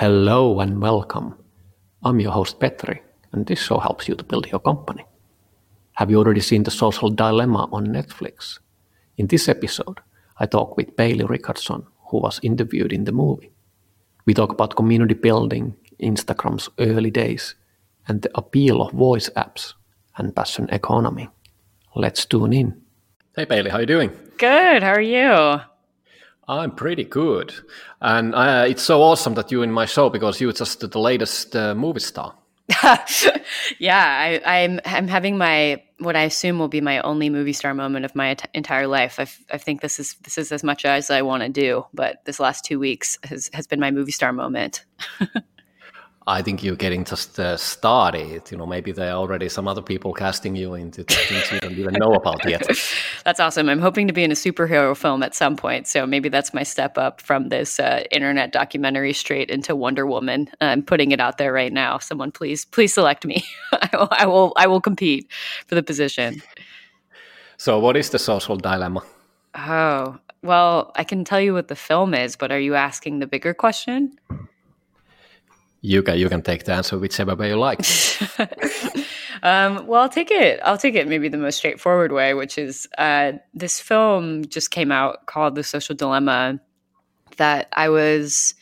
Hello and welcome. I'm your host Petri, and this show helps you to build your company. Have you already seen The Social Dilemma on Netflix? In this episode, I talk with Bailey Richardson, who was interviewed in the movie. We talk about community building, Instagram's early days, and the appeal of voice apps and passion economy. Let's tune in. Hey Bailey, how are you doing? Good. How are you? I'm pretty good, and uh, it's so awesome that you're in my show because you're just the latest uh, movie star. yeah, I, am I'm, I'm having my what I assume will be my only movie star moment of my entire life. I, I think this is this is as much as I want to do, but this last two weeks has has been my movie star moment. I think you're getting just uh, started. You know, maybe there are already some other people casting you into things you don't even know about yet. That's awesome. I'm hoping to be in a superhero film at some point. So maybe that's my step up from this uh, internet documentary straight into Wonder Woman. I'm putting it out there right now. Someone please, please select me. I, will, I will, I will compete for the position. So, what is the social dilemma? Oh, well, I can tell you what the film is, but are you asking the bigger question? You can you can take the answer whichever way you like. um, well, I'll take it. I'll take it maybe the most straightforward way, which is uh, this film just came out called The Social Dilemma that I was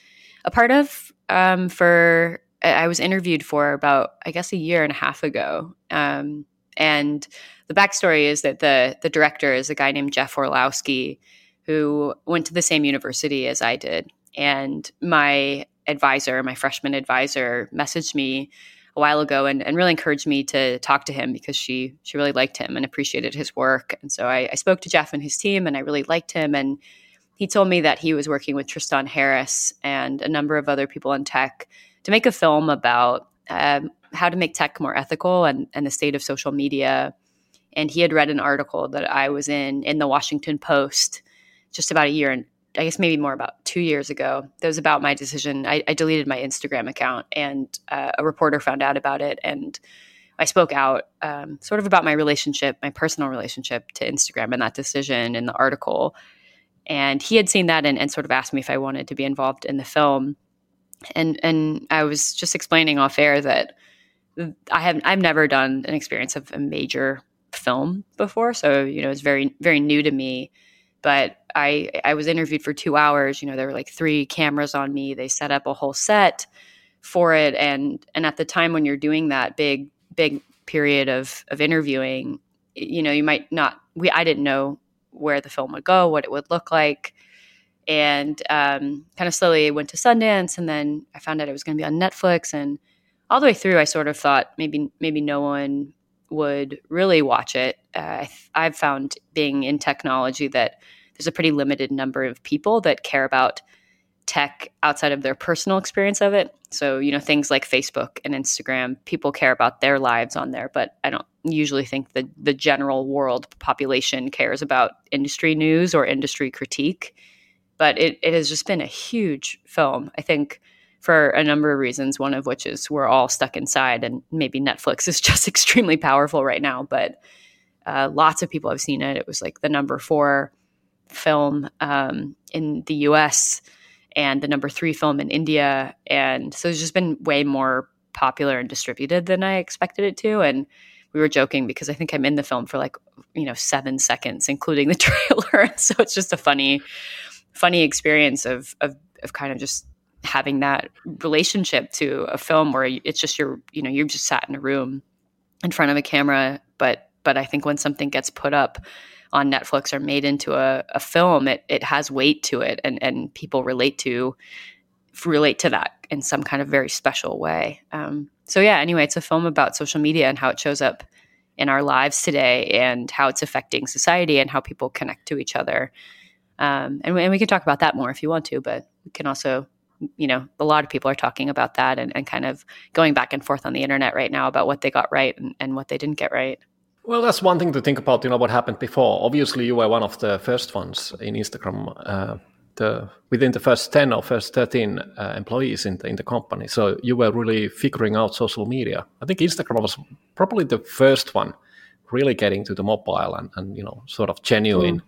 a part of um, for. I was interviewed for about I guess a year and a half ago, um, and the backstory is that the the director is a guy named Jeff Orlowski, who went to the same university as I did, and my advisor, my freshman advisor, messaged me a while ago and, and really encouraged me to talk to him because she she really liked him and appreciated his work. And so I, I spoke to Jeff and his team, and I really liked him. And he told me that he was working with Tristan Harris and a number of other people in tech to make a film about um, how to make tech more ethical and, and the state of social media. And he had read an article that I was in in the Washington Post just about a year and I guess maybe more about two years ago. That was about my decision. I, I deleted my Instagram account, and uh, a reporter found out about it, and I spoke out um, sort of about my relationship, my personal relationship to Instagram, and that decision in the article. And he had seen that and, and sort of asked me if I wanted to be involved in the film. And and I was just explaining off air that I have I've never done an experience of a major film before, so you know it's very very new to me but I I was interviewed for two hours. You know, there were like three cameras on me. They set up a whole set for it, and and at the time when you're doing that big big period of of interviewing, you know, you might not. We I didn't know where the film would go, what it would look like, and um, kind of slowly went to Sundance, and then I found out it was going to be on Netflix, and all the way through, I sort of thought maybe maybe no one would really watch it. Uh, I've found being in technology that there's a pretty limited number of people that care about tech outside of their personal experience of it. So, you know, things like Facebook and Instagram, people care about their lives on there, but I don't usually think the the general world population cares about industry news or industry critique. But it, it has just been a huge film. I think for a number of reasons, one of which is we're all stuck inside and maybe Netflix is just extremely powerful right now, but uh, lots of people have seen it. It was like the number four film um, in the US and the number three film in India. And so it's just been way more popular and distributed than I expected it to. And we were joking because I think I'm in the film for like, you know, seven seconds, including the trailer. so it's just a funny, funny experience of, of, of kind of just having that relationship to a film where it's just you're, you know, you're just sat in a room in front of a camera. But, but I think when something gets put up, on Netflix or made into a, a film, it, it has weight to it and, and people relate to relate to that in some kind of very special way. Um, so yeah, anyway, it's a film about social media and how it shows up in our lives today and how it's affecting society and how people connect to each other. Um, and, we, and we can talk about that more if you want to, but we can also, you know, a lot of people are talking about that and, and kind of going back and forth on the internet right now about what they got right and, and what they didn't get right. Well, that's one thing to think about. You know what happened before. Obviously, you were one of the first ones in Instagram. Uh, the within the first ten or first thirteen uh, employees in the in the company. So you were really figuring out social media. I think Instagram was probably the first one really getting to the mobile and, and you know sort of genuine mm.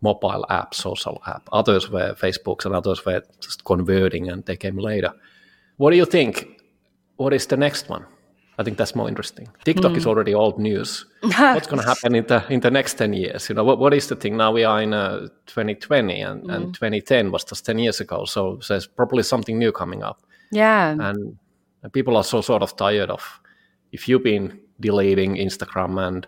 mobile app, social app. Others were Facebooks and others were just converting, and they came later. What do you think? What is the next one? I think that's more interesting. TikTok mm. is already old news. What's going to happen in the in the next ten years? You know, what, what is the thing? Now we are in uh, 2020, and, mm. and 2010 was just 10 years ago. So there's probably something new coming up. Yeah, and, and people are so sort of tired of if you've been deleting Instagram and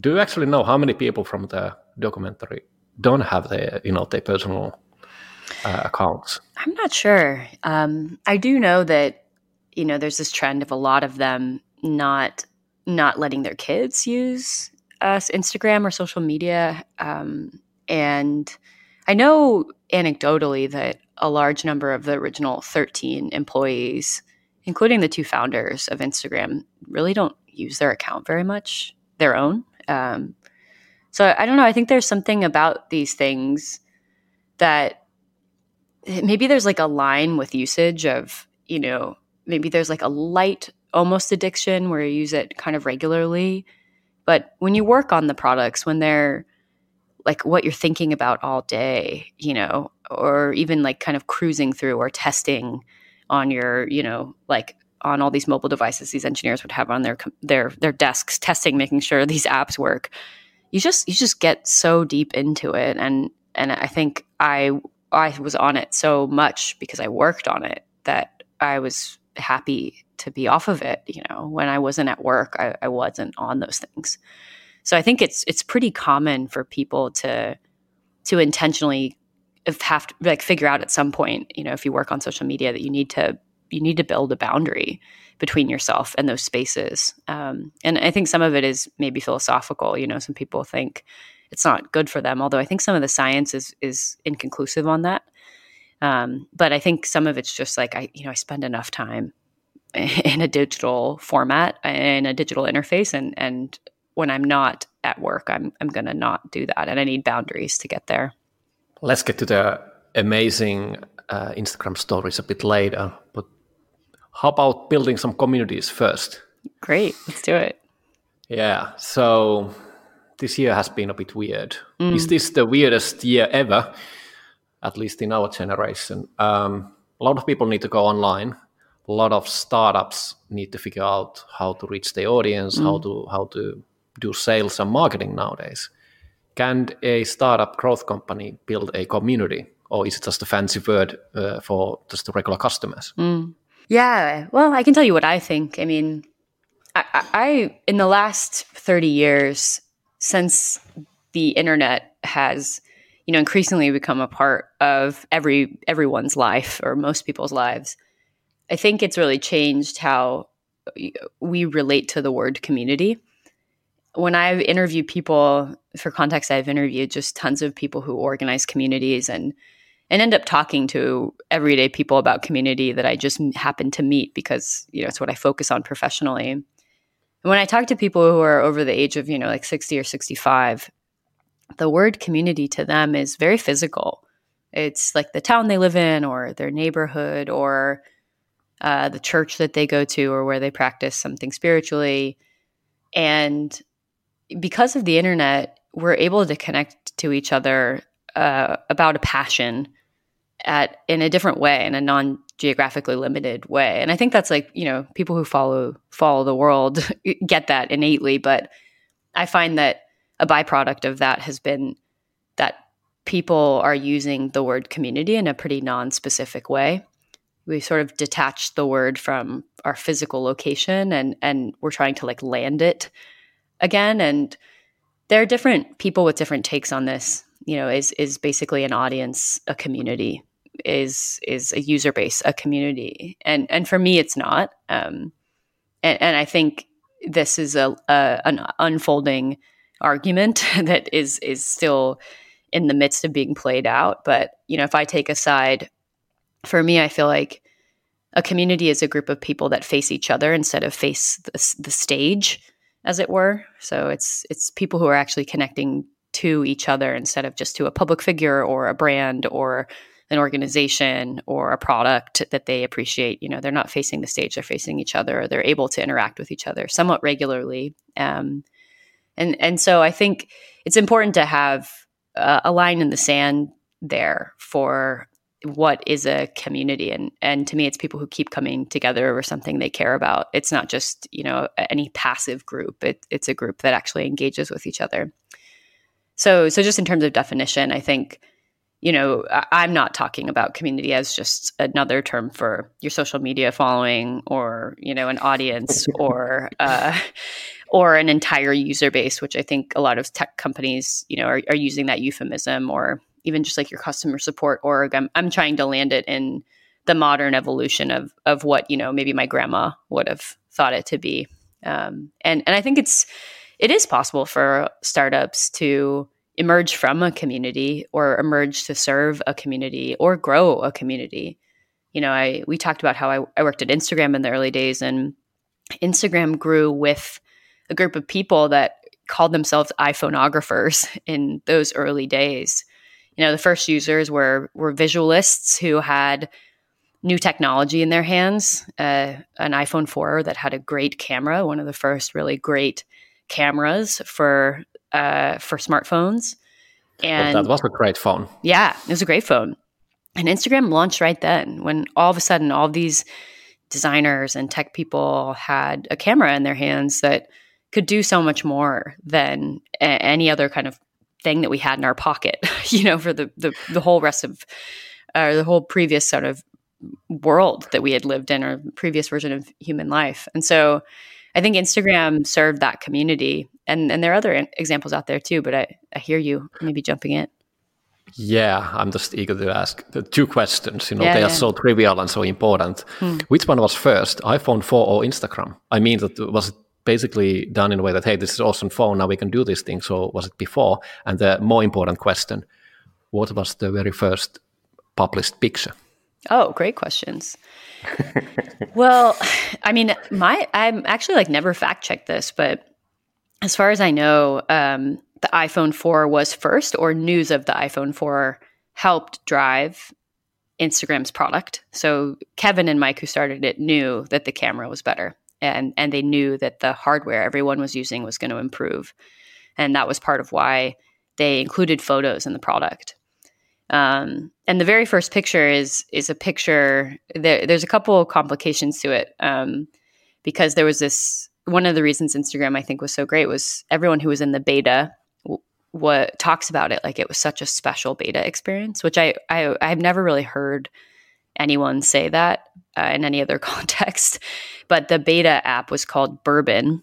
do you actually know how many people from the documentary don't have their you know their personal uh, accounts? I'm not sure. Um, I do know that you know there's this trend of a lot of them not not letting their kids use uh, Instagram or social media, um, and I know anecdotally that a large number of the original 13 employees, including the two founders of Instagram, really don't use their account very much, their own. Um, so I don't know. I think there's something about these things that maybe there's like a line with usage of, you know, maybe there's like a light almost addiction where you use it kind of regularly. But when you work on the products, when they're like what you're thinking about all day, you know, or even like kind of cruising through or testing on your, you know, like on all these mobile devices these engineers would have on their their their desks testing making sure these apps work you just you just get so deep into it and and i think i i was on it so much because i worked on it that i was happy to be off of it you know when i wasn't at work i, I wasn't on those things so i think it's it's pretty common for people to to intentionally have to like figure out at some point you know if you work on social media that you need to you need to build a boundary between yourself and those spaces. Um, and I think some of it is maybe philosophical. You know, some people think it's not good for them, although I think some of the science is is inconclusive on that. Um, but I think some of it's just like I, you know, I spend enough time in a digital format in a digital interface, and and when I'm not at work, I'm I'm going to not do that, and I need boundaries to get there. Let's get to the amazing uh, Instagram stories a bit later, but how about building some communities first? Great, let's do it. Yeah, so this year has been a bit weird. Mm. Is this the weirdest year ever? At least in our generation. Um, a lot of people need to go online. A lot of startups need to figure out how to reach the audience, mm. how to how to do sales and marketing nowadays. Can a startup growth company build a community, or is it just a fancy word uh, for just the regular customers? Mm. Yeah. Well, I can tell you what I think. I mean, I, I in the last 30 years, since the internet has, you know, increasingly become a part of every everyone's life or most people's lives, I think it's really changed how uh, we relate to the word community. When I've interviewed people for context, I've interviewed just tons of people who organize communities and and end up talking to everyday people about community that I just happen to meet because, you know, it's what I focus on professionally. When I talk to people who are over the age of, you know, like 60 or 65, the word community to them is very physical. It's like the town they live in or their neighborhood or uh, the church that they go to or where they practice something spiritually. And because of the internet, we're able to connect to each other uh, about a passion at in a different way in a non geographically limited way and i think that's like you know people who follow follow the world get that innately but i find that a byproduct of that has been that people are using the word community in a pretty non-specific way. We sort of detached the word from our physical location and and we're trying to like land it again. And there are different people with different takes on this. You know is is basically an audience a community? Is is a user base, a community, and and for me, it's not. Um, and, and I think this is a, a an unfolding argument that is is still in the midst of being played out. But you know, if I take a side, for me, I feel like a community is a group of people that face each other instead of face the, the stage, as it were. So it's it's people who are actually connecting to each other instead of just to a public figure or a brand or an organization or a product that they appreciate. You know, they're not facing the stage; they're facing each other. They're able to interact with each other somewhat regularly, um, and and so I think it's important to have uh, a line in the sand there for what is a community. And and to me it's people who keep coming together over something they care about. It's not just you know any passive group. It, it's a group that actually engages with each other. So so just in terms of definition i think you know i'm not talking about community as just another term for your social media following or you know an audience or uh, or an entire user base which i think a lot of tech companies you know are, are using that euphemism or even just like your customer support org. I'm, I'm trying to land it in the modern evolution of of what you know maybe my grandma would have thought it to be. Um, and and I think it's it is possible for startups to emerge from a community or emerge to serve a community or grow a community. You know, I we talked about how I, I worked at Instagram in the early days and Instagram grew with a group of people that called themselves iPhoneographers in those early days. You know the first users were were visualists who had new technology in their hands uh, an iphone 4 that had a great camera one of the first really great cameras for uh, for smartphones. And well, that was a great phone. Yeah it was a great phone. And instagram launched right then when all of a sudden all these designers and tech people had a camera in their hands that could do so much more than a- any other kind of thing that we had in our pocket, you know, for the the, the whole rest of uh, the whole previous sort of world that we had lived in or previous version of human life. And so I think Instagram served that community. And and there are other examples out there too, but I, I hear you maybe jumping in. Yeah, I'm just eager to ask the two questions. You know, yeah, they yeah. are so trivial and so important. Hmm. Which one was first, iPhone 4 or Instagram? I mean, that was basically done in a way that hey this is awesome phone now we can do this thing. So was it before? And the more important question what was the very first published picture? Oh great questions. Well i mean my i'm actually like never fact checked this but as far as i know um, the iphone 4 was first or news of the iphone 4 helped drive instagram's product. So kevin and mike who started it knew that the camera was better and and they knew that the hardware everyone was using was going to improve. And that was part of why they included photos in the product. Um, and the very first picture is is a picture there, there's a couple of complications to it um, because there was this one of the reasons instagram i think was so great was everyone who was in the beta what talks about it like it was such a special beta experience which i, I i've never really heard anyone say that uh, in any other context. But the beta app was called Burbn,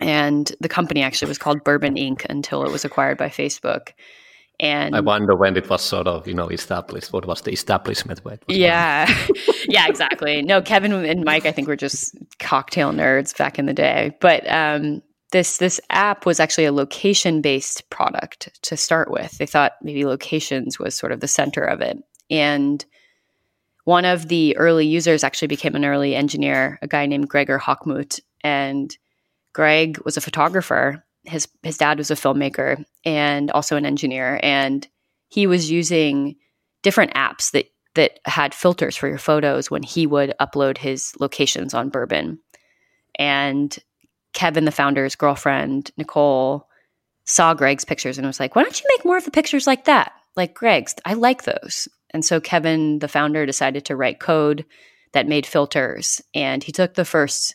and the company actually was called Burbn Inc. until it was acquired by Facebook. And I wonder when it was sort of you know established. What was the establishment? yeah, yeah, exactly. No, Kevin and Mike, I think were just cocktail nerds back in the day. But um, this this app was actually a location based product to start with. They thought maybe locations was sort of the center of it, and one of the early users actually became an early engineer, a guy named Gregor Hochmuth. And Greg was a photographer. His his dad was a filmmaker and also an engineer. And he was using different apps that that had filters for your photos when he would upload his locations on Burbn. And Kevin, the founder's girlfriend, Nicole, saw Greg's pictures and was like, why don't you make more of the pictures like that? Like Greg's. I like those. And so Kevin, the founder, decided to write code that made filters. And he took the first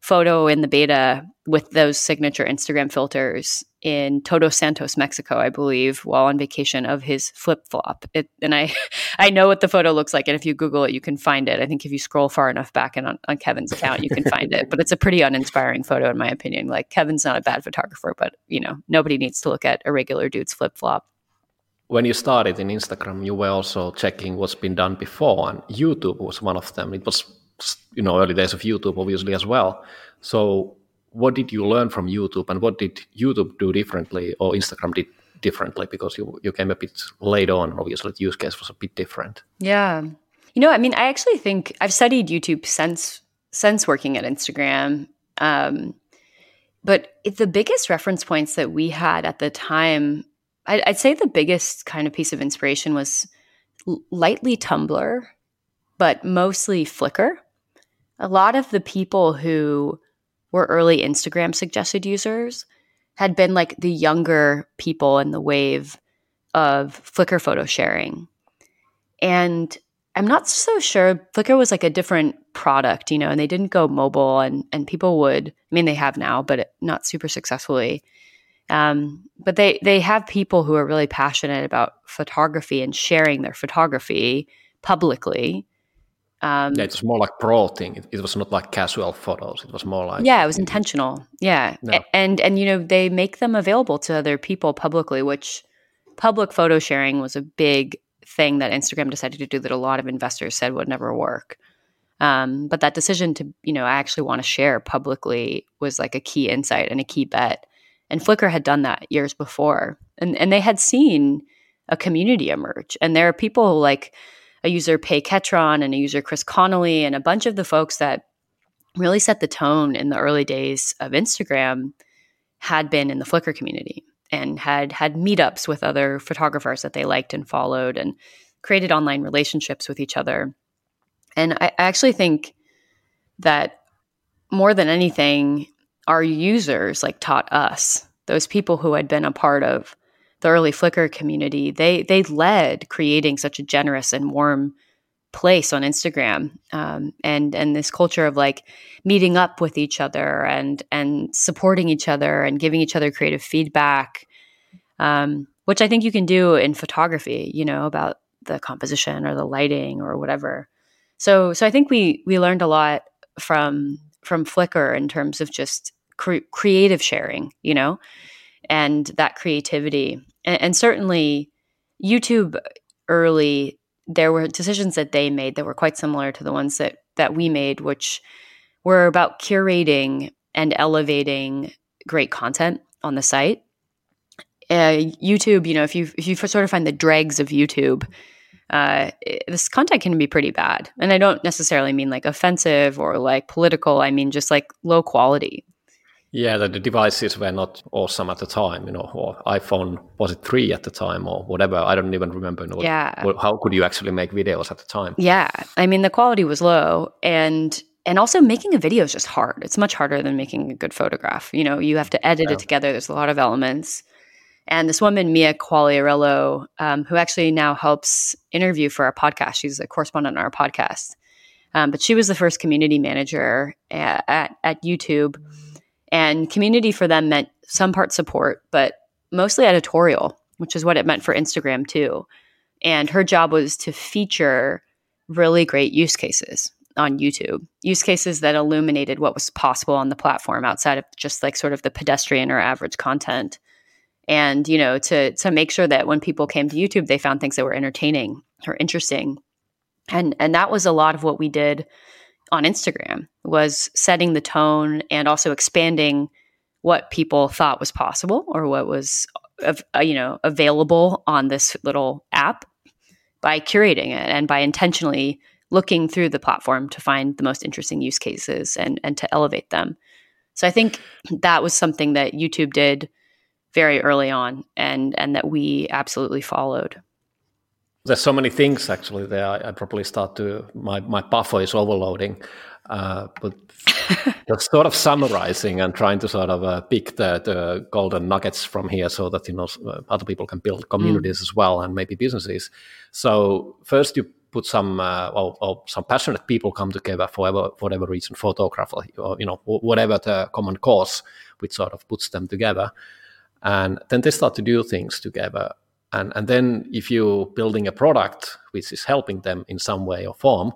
photo in the beta with those signature Instagram filters in Todos Santos, Mexico, I believe, while on vacation of his flip flop. And I, I know what the photo looks like, and if you Google it, you can find it. I think if you scroll far enough back and on, on Kevin's account, you can find it. But it's a pretty uninspiring photo, in my opinion. Like Kevin's not a bad photographer, but you know, nobody needs to look at a regular dude's flip flop when you started in Instagram, you were also checking what's been done before, and YouTube was one of them. It was, you know, early days of YouTube, obviously as well. So, what did you learn from YouTube, and what did YouTube do differently, or Instagram did differently? Because you you came a bit late on. Obviously, the use case was a bit different. Yeah, you know, I mean, I actually think I've studied YouTube since since working at Instagram. Um, but the biggest reference points that we had at the time I'd say the biggest kind of piece of inspiration was lightly Tumblr, but mostly Flickr. A lot of the people who were early Instagram suggested users had been like the younger people in the wave of Flickr photo sharing. and I'm not so sure. Flickr was like a different product, you know, and they didn't go mobile, and and people would. I mean, they have now, but not super successfully. Um, but they they have people who are really passionate about photography and sharing their photography publicly. Um, yeah, it was more like pro thing. It, it, was not like casual photos. It was more like yeah, it was intentional. Yeah, no. and and you know they make them available to other people publicly, which public photo sharing was a big thing that Instagram decided to do that a lot of investors said would never work. Um, but that decision to, you know, I actually want to share publicly was like a key insight and a key bet. And Flickr had done that years before. And, and they had seen a community emerge. And there are people like a user Pei Ketron and a user Chris Connolly and a bunch of the folks that really set the tone in the early days of Instagram had been in the Flickr community and had had meetups with other photographers that they liked and followed and created online relationships with each other. And I, I actually think that more than anything, our users like taught us, those people who had been a part of the early Flickr community, they they led creating such a generous and warm place on Instagram, um, and and this culture of like meeting up with each other and and supporting each other and giving each other creative feedback, um, which I think you can do in photography. You know about the composition or the lighting or whatever. So so I think we we learned a lot from from Flickr in terms of just cre- creative sharing. You know, and that creativity, and, and certainly YouTube early there were decisions that they made that were quite similar to the ones that that we made, which were about curating and elevating great content on the site. Uh, YouTube, you know, if you if you sort of find the dregs of YouTube, uh, this content can be pretty bad, and I don't necessarily mean like offensive or like political. I mean just like low quality. Yeah, the, the, devices were not awesome at the time, you know, or iPhone was it three at the time or whatever. I don't even remember. You know, yeah. What, how could you actually make videos at the time? Yeah, I mean the quality was low, and and also making a video is just hard. It's much harder than making a good photograph. You know, you have to edit yeah. it together. There's a lot of elements. And this woman, Mia Quagliarello, um, who actually now helps interview for our podcast, she's a correspondent on our podcast. Um, but she was the first community manager at, at, at YouTube and community for them meant some part support, but mostly editorial, which is what it meant for Instagram too. And her job was to feature really great use cases on YouTube, use cases that illuminated what was possible on the platform outside of just like sort of the pedestrian or average content. And, you know, to to make sure that when people came to YouTube, they found things that were entertaining or interesting. And and that was a lot of what we did on Instagram was setting the tone and also expanding what people thought was possible or what was uh, you know available on this little app by curating it and by intentionally looking through the platform to find the most interesting use cases and and to elevate them. So I think that was something that YouTube did very early on and and that we absolutely followed there's so many things actually there. I, I, probably start to my my buffer is overloading, uh, but just sort of summarizing and trying to sort of uh, pick the, the golden nuggets from here, so that you know uh, other people can build communities mm. as well and maybe businesses. So first you put some uh, or, or, some passionate people come together for whatever, whatever reason, photography or you know whatever the common cause, which sort of puts them together, and then they start to do things together and and then if you're building a product which is helping them in some way or form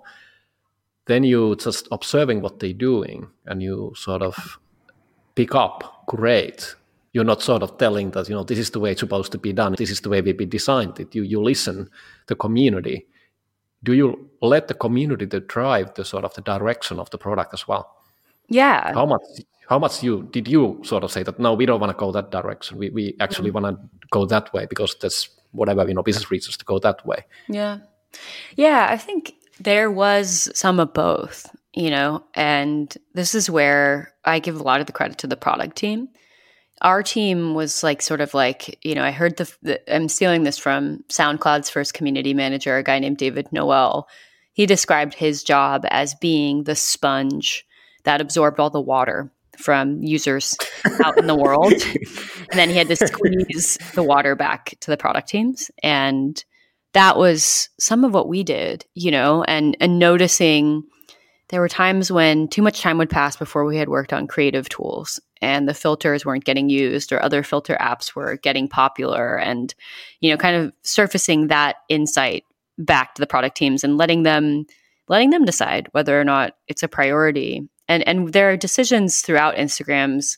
then you're just observing what they're doing and you sort of pick up great. You're not sort of telling that you know this is the way it's supposed to be done. This is the way we designed. It you you listen the community. Do you let the community to drive the sort of the direction of the product as well? Yeah. How much how much you did you sort of say that no we don't want to go that direction. We, we actually mm-hmm. want to go that way because that's whatever you know business reasons to go that way. Yeah. Yeah i think there was some of both you know and this is where i give a lot of the credit to the product team. Our team was like sort of like you know i heard the, the i'm stealing this from soundcloud's first community manager a guy named david noel. He described his job as being the sponge that absorbed all the water from users out in the world. And then he had to squeeze the water back to the product teams. And that was some of what we did, you know, and and noticing there were times when too much time would pass before we had worked on creative tools and the filters weren't getting used or other filter apps were getting popular and you know kind of surfacing that insight back to the product teams and letting them letting them decide whether or not it's a priority and and there are decisions throughout instagram's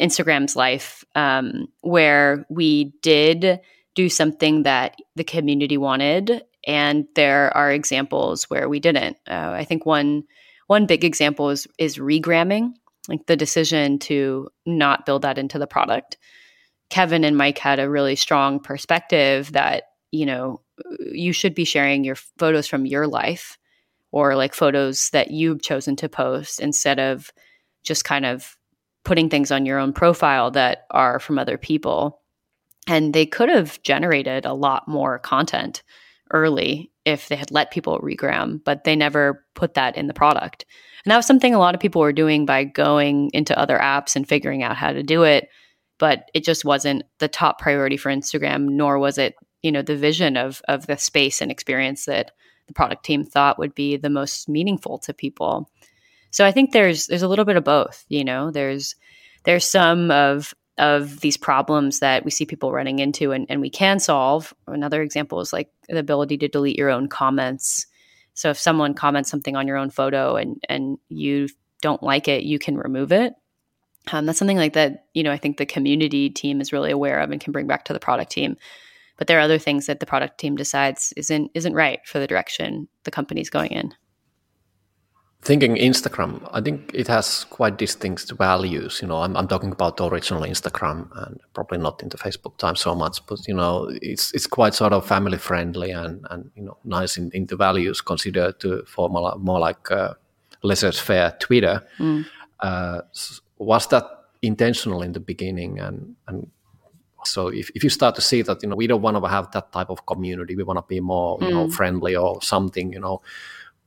instagram's life um, where we did do something that the community wanted and there are examples where we didn't. Uh, i think one one big example is is regramming like the decision to not build that into the product. Kevin and mike had a really strong perspective that you know you should be sharing your photos from your life or like photos that you've chosen to post instead of just kind of putting things on your own profile that are from other people and they could have generated a lot more content early if they had let people regram, but they never put that in the product. And that was something a lot of people were doing by going into other apps and figuring out how to do it. But it just wasn't the top priority for Instagram, nor was it, you know, the vision of of the space and experience that the product team thought would be the most meaningful to people. So I think there's there's a little bit of both, you know. There's there's some of of these problems that we see people running into and, and we can solve. Another example is like the ability to delete your own comments. So if someone comments something on your own photo and and you don't like it, you can remove it. Um, that's something like that. You know, I think the community team is really aware of and can bring back to the product team. But there are other things that the product team decides isn't isn't right for the direction the company's going in thinking Instagram, I think it has quite distinct values. You know, I'm, I'm talking about the original Instagram and probably not in the Facebook time so much, but you know, it's it's quite sort of family friendly and and you know nice in, in the values considered to for more, more like uh, laissez-faire Twitter. Mm. Uh, was that intentional in the beginning and and so if, if you start to see that you know we don't want to have that type of community we want to be more you mm. know friendly or something you know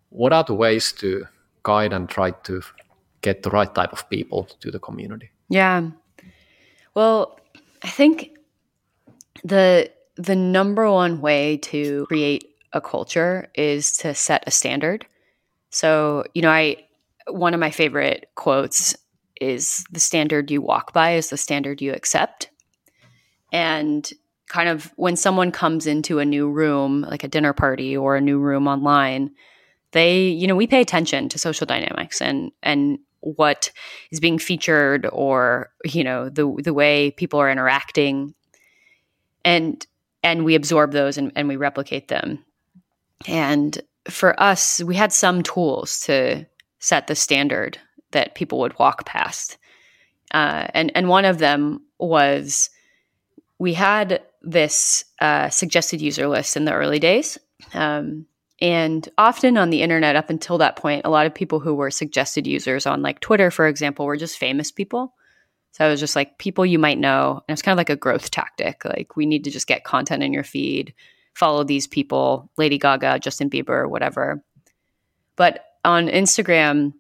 what are the ways to guide and try to get the right type of people to the community? Yeah. Well, I think the the number one way to create a culture is to set a standard. So, you know, I one of my favorite quotes is the standard you walk by is the standard you accept. And kind of when someone comes into a new room, like a dinner party or a new room online, they you know we pay attention to social dynamics and and what is being featured or you know the the way people are interacting. And and we absorb those and, and we replicate them. And for us we had some tools to set the standard that people would walk past. Uh, and and one of them was we had this uh, suggested user list in the early days um, and often on the internet, up until that point, a lot of people who were suggested users on like Twitter, for example, were just famous people. So it was just like people you might know. And it's kind of like a growth tactic. Like we need to just get content in your feed, follow these people, Lady Gaga, Justin Bieber, whatever. But on Instagram,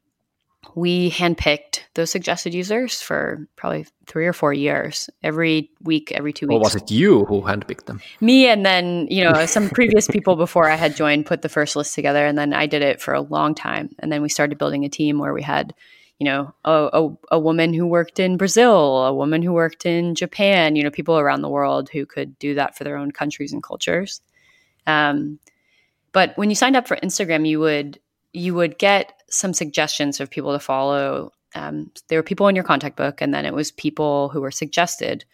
we handpicked those suggested users for probably three or four years. Every week, every two weeks. Or was it you who handpicked them? Me, and then you know some previous people before I had joined put the first list together, and then I did it for a long time. And then we started building a team where we had, you know, a, a, a woman who worked in Brazil, a woman who worked in Japan. You know, people around the world who could do that for their own countries and cultures. Um, but when you signed up for Instagram, you would you would get some suggestions of people to follow. Um, there were people in your contact book, and then it was people who were suggested.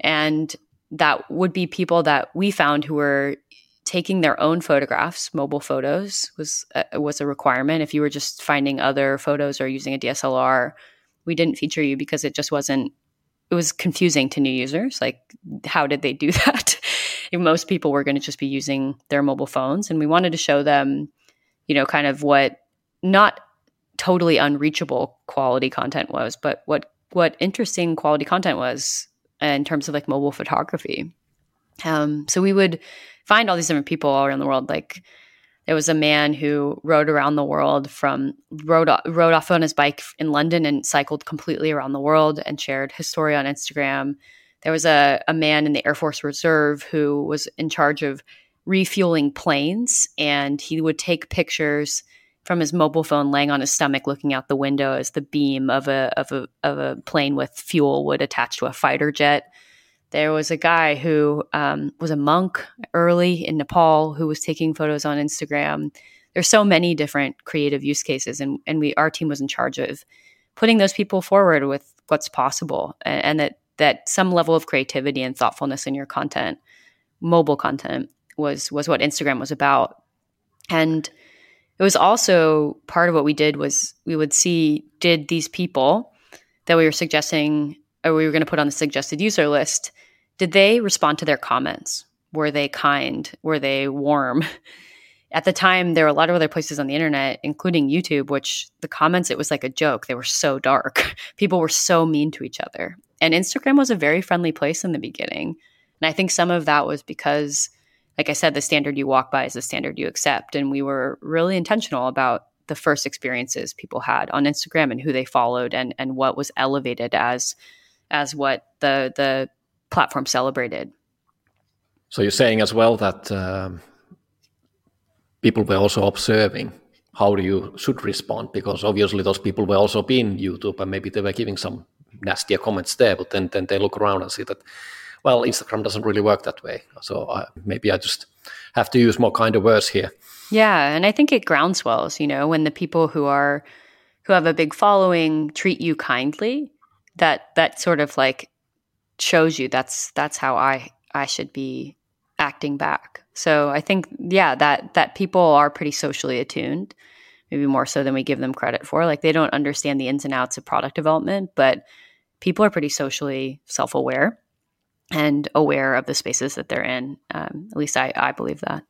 And that would be people that we found who were taking their own photographs. Mobile photos was uh, was a requirement. If you were just finding other photos or using a DSLR, we didn't feature you because it just wasn't. It was confusing to new users. Like, how did they do that? Most people were going to just be using their mobile phones, and we wanted to show them, you know, kind of what not totally unreachable quality content was, but what what interesting quality content was in terms of like mobile photography. Um, so we would find all these different people all around the world. Like there was a man who rode around the world from rode rode off on his bike in London and cycled completely around the world and shared his story on Instagram. There was a, a man in the Air Force Reserve who was in charge of refueling planes and he would take pictures from his mobile phone laying on his stomach looking out the window as the beam of a of a of a plane with fuel would attach to a fighter jet. There was a guy who um, was a monk early in Nepal who was taking photos on Instagram. There's so many different creative use cases, and and we our team was in charge of putting those people forward with what's possible, and, and that that some level of creativity and thoughtfulness in your content, mobile content, was was what Instagram was about, and it was also part of what we did was we would see did these people that we were suggesting or we were going to put on the suggested user list did they respond to their comments? Were they kind? Were they warm? At the time there were a lot of other places on the internet including youtube which the comments it was like a joke. They were so dark. People were so mean to each other. And instagram was a very friendly place in the beginning. And i think some of that was because like I said, the standard you walk by is the standard you accept. And we were really intentional about the first experiences people had on Instagram and who they followed and and what was elevated as as what the the platform celebrated. So you're saying as well that um, people were also observing how you should respond because obviously those people were also being YouTube and maybe they were giving some nastier comments there, but then then they look around and see that well, Instagram doesn't really work that way. So uh, maybe I just have to use more kind of words here. Yeah, and I think it groundswells. You know, when the people who are who have a big following treat you kindly, that that sort of like shows you that's that's how I I should be acting back. So I think yeah that that people are pretty socially attuned, maybe more so than we give them credit for. Like they don't understand the ins and outs of product development, but people are pretty socially self aware and aware of the spaces that they're in. Um, at least I, I believe that.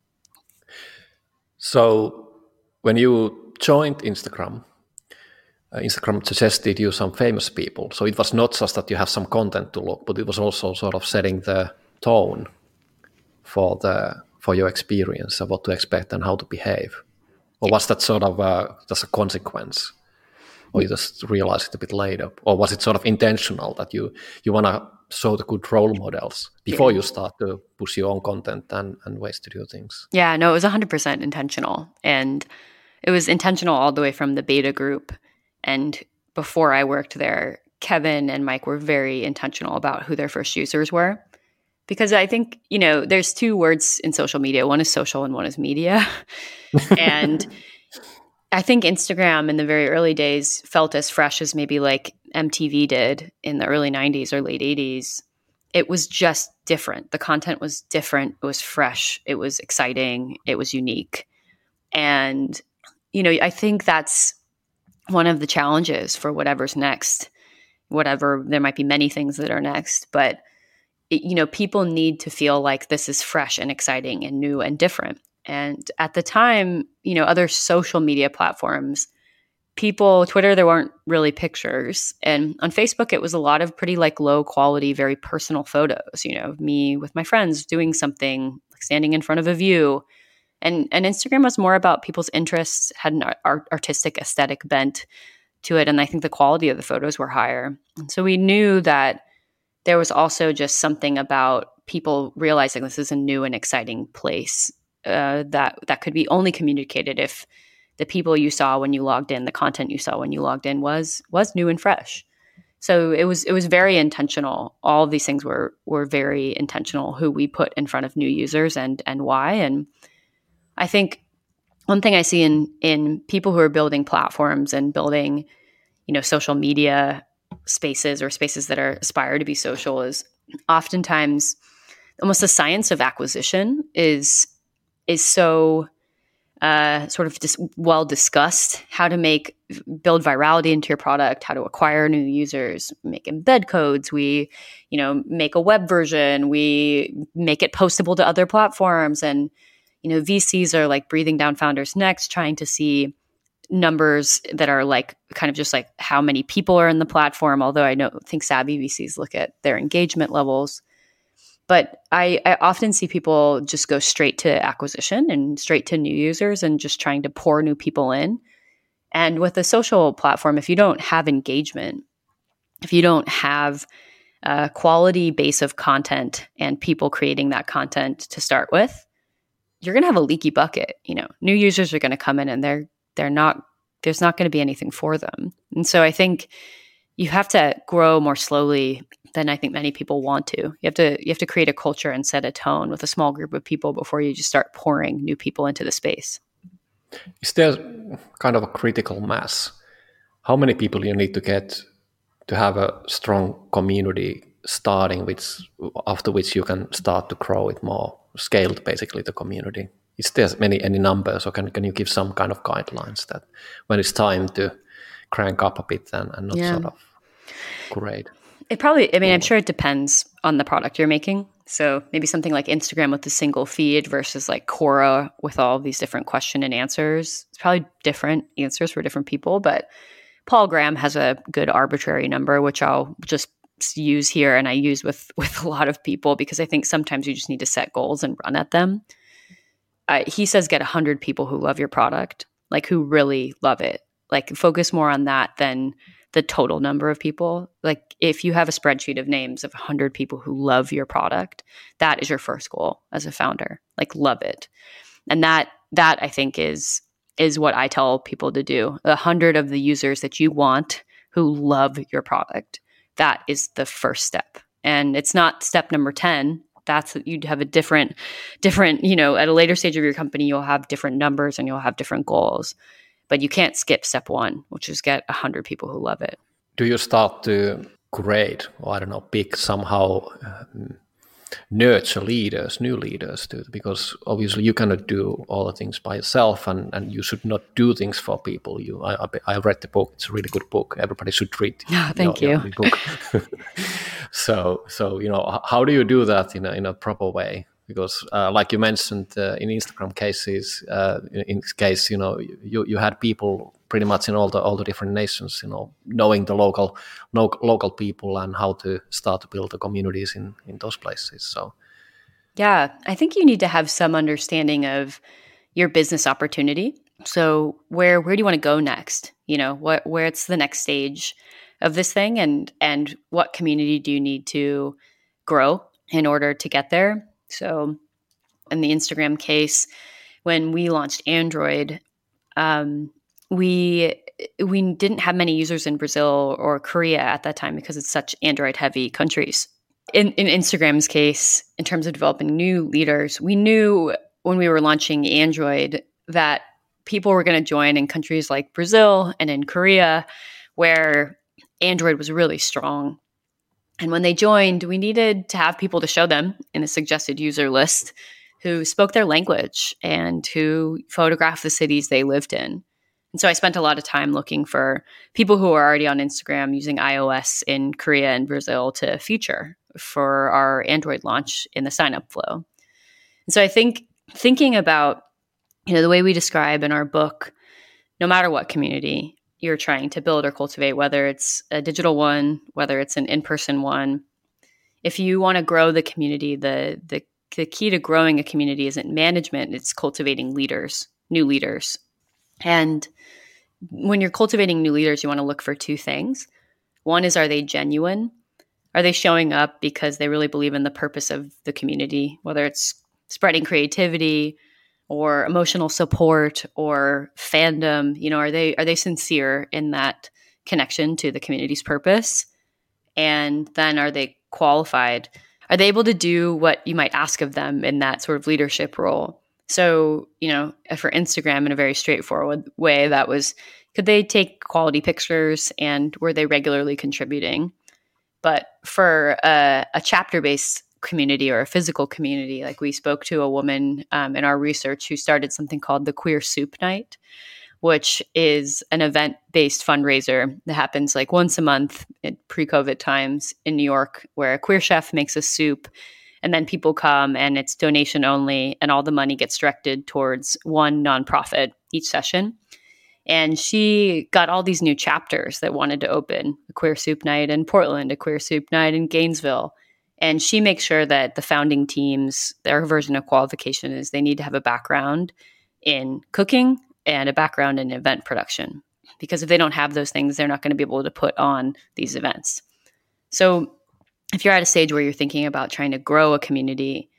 So when you joined Instagram, uh, Instagram suggested you some famous people. So it was not just that you have some content to look, but it was also sort of setting the tone for the for your experience of what to expect and how to behave. Or was that sort of uh, just a consequence? Or you just realized it a bit later? Or was it sort of intentional that you you want to show the good role models before yeah. you start to push your own content and, and ways to do things. Yeah, no, it was 100% intentional. And it was intentional all the way from the beta group. And before I worked there, Kevin and Mike were very intentional about who their first users were. Because I think, you know, there's two words in social media one is social and one is media. and I think Instagram in the very early days felt as fresh as maybe like MTV did in the early 90s or late 80s. It was just different. The content was different. It was fresh. It was exciting. It was unique. And, you know, I think that's one of the challenges for whatever's next. Whatever, there might be many things that are next, but, it, you know, people need to feel like this is fresh and exciting and new and different. And at the time, you know, other social media platforms, people, Twitter, there weren't really pictures. And on Facebook, it was a lot of pretty like low quality, very personal photos, you know, me with my friends doing something, like standing in front of a view. And, and Instagram was more about people's interests, had an art, artistic aesthetic bent to it. And I think the quality of the photos were higher. And so we knew that there was also just something about people realizing this is a new and exciting place uh, that that could be only communicated if the people you saw when you logged in, the content you saw when you logged in was was new and fresh. So it was it was very intentional. All these things were were very intentional. Who we put in front of new users and and why. And I think one thing I see in in people who are building platforms and building, you know, social media spaces or spaces that are aspire to be social is oftentimes almost the science of acquisition is is so uh, sort of dis- well discussed how to make build virality into your product how to acquire new users make embed codes. We you know make a web version. We make it postable to other platforms. And you know vcs are like breathing down founders necks trying to see numbers that are like kind of just like how many people are in the platform. Although i don't think savvy vcs look at their engagement levels but I, I, often see people just go straight to acquisition and straight to new users and just trying to pour new people in. And with a social platform, if you don't have engagement, if you don't have a quality base of content and people creating that content to start with, you're going to have a leaky bucket. You know, new users are going to come in and they're they're not there's not going to be anything for them. And so I think you have to grow more slowly than I think many people want to. You have to you have to create a culture and set a tone with a small group of people before you just start pouring new people into the space. Is there kind of a critical mass? How many people you need to get to have a strong community starting which after which you can start to grow it more scaled basically the community is there many any numbers or can, can you give some kind of guidelines that when it's time to crank up a bit and, and not yeah. sort of great it probably i mean i'm sure it depends on the product you're making so maybe something like instagram with a single feed versus like quora with all these different question and answers it's probably different answers for different people but paul graham has a good arbitrary number which i'll just use here and I use with with a lot of people because I think sometimes you just need to set goals and run at them. Uh, he says get 100 people who love your product, like who really love it. Like focus more on that than the total number of people. Like if you have a spreadsheet of names of 100 people who love your product, that is your first goal as a founder. Like love it. And that that I think is is what I tell people to do. A 100 of the users that you want who love your product that is the first step. And it's not step number 10. That's you'd have a different, different, you know, at a later stage of your company, you'll have different numbers and you'll have different goals. But you can't skip step one, which is get 100 people who love it. Do you start to grade or I don't know, pick somehow um, nurture leaders, new leaders, to, because obviously you cannot do all the things by yourself, and, and you should not do things for people. You, I, I read the book; it's a really good book. Everybody should read. Oh, thank you. book. so, so you know, how do you do that in a in a proper way? Because, uh, like you mentioned uh, in Instagram cases, uh, in, in case you know you you had people pretty much in all the all the different nations you know knowing the local local people and how to start to build the communities in in those places so. Yeah i think you need to have some understanding of your business opportunity. So where where do you want to go next? You know what where it's the next stage of this thing? And and what community do you need to grow in order to get there so in the instagram case when we launched android um, we we didn't have many users in Brazil or Korea at that time because it's such Android heavy countries. In, in Instagram's case, in terms of developing new leaders, we knew when we were launching Android that people were going to join in countries like Brazil and in Korea, where Android was really strong. And when they joined, we needed to have people to show them in a suggested user list who spoke their language and who photographed the cities they lived in. And so I spent a lot of time looking for people who are already on Instagram using iOS in Korea and Brazil to feature for our Android launch in the sign up flow. And so I think thinking about you know the way we describe in our book no matter what community you're trying to build or cultivate whether it's a digital one whether it's an in-person one if you want to grow the community the the the key to growing a community isn't management it's cultivating leaders new leaders and when you're cultivating new leaders, you want to look for two things. One is, are they genuine? Are they showing up because they really believe in the purpose of the community, whether it's spreading creativity or emotional support or fandom? You know, are they are they sincere in that connection to the community's purpose? And then are they qualified? Are they able to do what you might ask of them in that sort of leadership role? So, you know, for Instagram in a very straightforward way, that was could they take quality pictures and were they regularly contributing? But for a, a chapter based community or a physical community, like we spoke to a woman um, in our research who started something called the Queer Soup Night, which is an event based fundraiser that happens like once a month in pre COVID times in New York, where a queer chef makes a soup and then people come and it's donation only and all the money gets directed towards one nonprofit each session. And she got all these new chapters that wanted to open a queer soup night in portland a queer soup night in gainesville and she makes sure that the founding teams their version of qualification is they need to have a background in cooking and a background in event production. Because if they don't have those things they're not going to be able to put on these events. So if you're at a stage where you're thinking about trying to grow a community,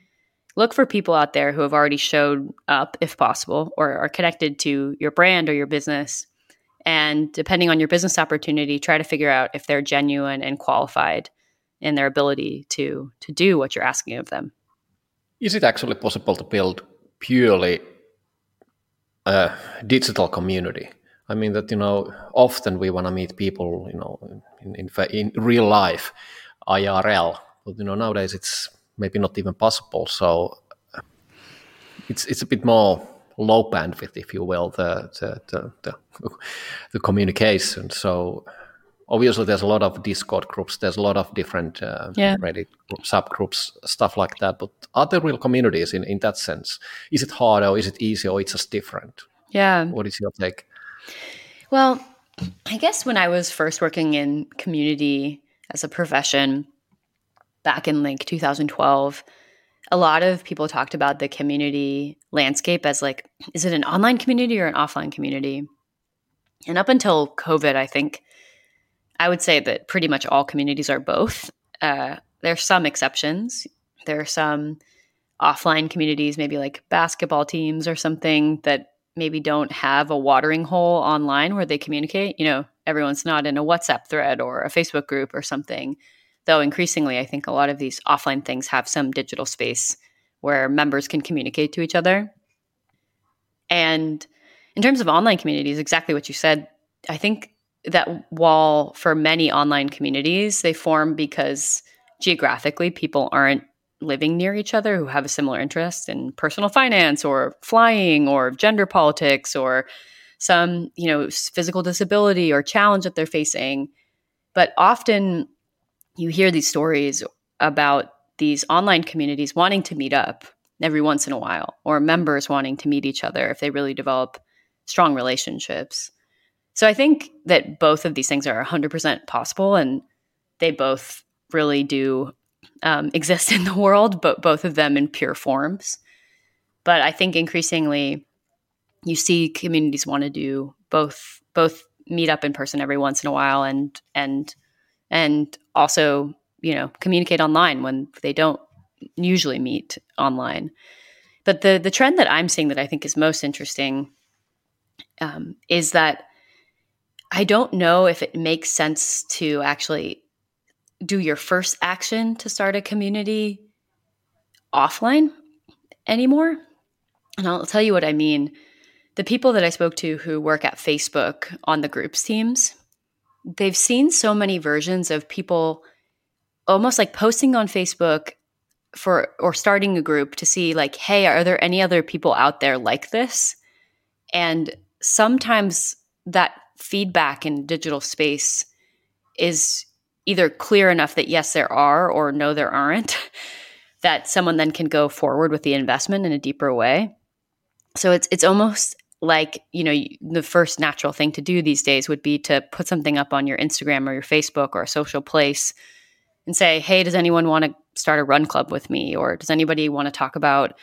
look for people out there who have already showed up, if possible, or are connected to your brand or your business. And depending on your business opportunity, try to figure out if they're genuine and qualified in their ability to to do what you're asking of them. Is it actually possible to build purely a digital community? I mean that you know often we want to meet people you know in, in in real life, IRL, but you know nowadays it's maybe not even possible. So it's it's a bit more low bandwidth, if you will, the the the, the, the communication. So obviously there's a lot of discord groups there's a lot of different uh, yeah. reddit subgroups stuff like that but are there real communities in, in that sense? Is it hard or is it easy or it's just different? Yeah. What is your take? Well i guess when i was first working in community as a profession back in like 2012 a lot of people talked about the community landscape as like is it an online community or an offline community? And up until covid i think I would say that pretty much all communities are both. Uh, there are some exceptions. There are some offline communities, maybe like basketball teams or something, that maybe don't have a watering hole online where they communicate. You know, everyone's not in a WhatsApp thread or a Facebook group or something. Though increasingly, I think a lot of these offline things have some digital space where members can communicate to each other. And in terms of online communities, exactly what you said, I think that while for many online communities they form because geographically people aren't living near each other who have a similar interest in personal finance or flying or gender politics or some you know physical disability or challenge that they're facing. But often you hear these stories about these online communities wanting to meet up every once in a while or members wanting to meet each other if they really develop strong relationships so I think that both of these things are 100% possible and they both really do um, exist in the world, but both of them in pure forms. But I think increasingly you see communities want to do both both meet up in person every once in a while and and and also you know communicate online when they don't usually meet online but the the trend that i'm seeing that i think is most interesting um, is that I don't know if it makes sense to actually do your first action to start a community offline anymore. And I'll tell you what I mean. The people that I spoke to who work at Facebook on the groups teams, they've seen so many versions of people almost like posting on Facebook for or starting a group to see like hey are there any other people out there like this and sometimes that feedback in digital space is either clear enough that yes there are or no there aren't that someone then can go forward with the investment in a deeper way. So it's it's almost like you know the first natural thing to do these days would be to put something up on your Instagram or your Facebook or a social place and say hey does anyone want to start a run club with me? Or does anybody want to talk about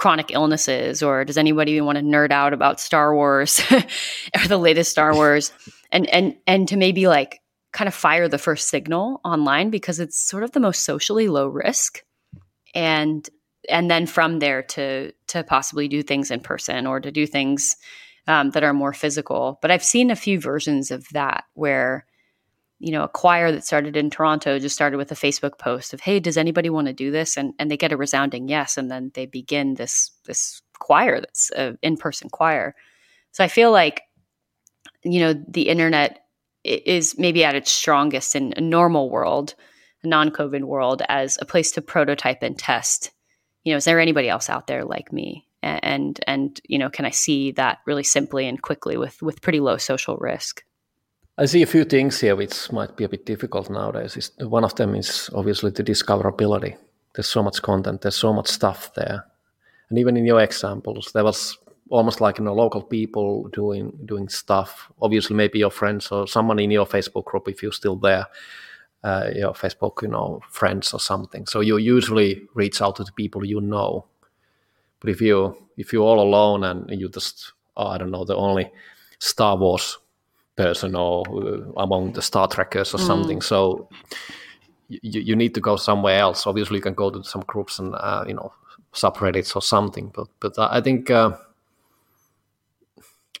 chronic illnesses or does anybody want to nerd out about Star Wars or the latest Star Wars? And and and to maybe like kind of fire the first signal online because it's sort of the most socially low risk. And and then from there to to possibly do things in person or to do things um, that are more physical. But i've seen a few versions of that where you know, a choir that started in Toronto just started with a Facebook post of, "Hey, does anybody want to do this?" and and they get a resounding yes, and then they begin this this choir that's an in person choir. So I feel like, you know, the internet is maybe at its strongest in a normal world, a non COVID world, as a place to prototype and test. You know, is there anybody else out there like me? And and you know, can I see that really simply and quickly with with pretty low social risk? I see a few things here which might be a bit difficult nowadays. One of them is obviously the discoverability. There's so much content, there's so much stuff there. And even in your examples, there was almost like you know local people doing doing stuff. Obviously, maybe your friends or someone in your Facebook group if you're still there, uh, your Facebook you know friends or something. So you usually reach out to the people you know. But if you if you're all alone and you just oh, I don't know the only Star Wars person or uh, among the Star Trekkers or mm. something. So you, you need to go somewhere else. Obviously, you can go to some groups and uh, you know subreddits or something. But but I think uh,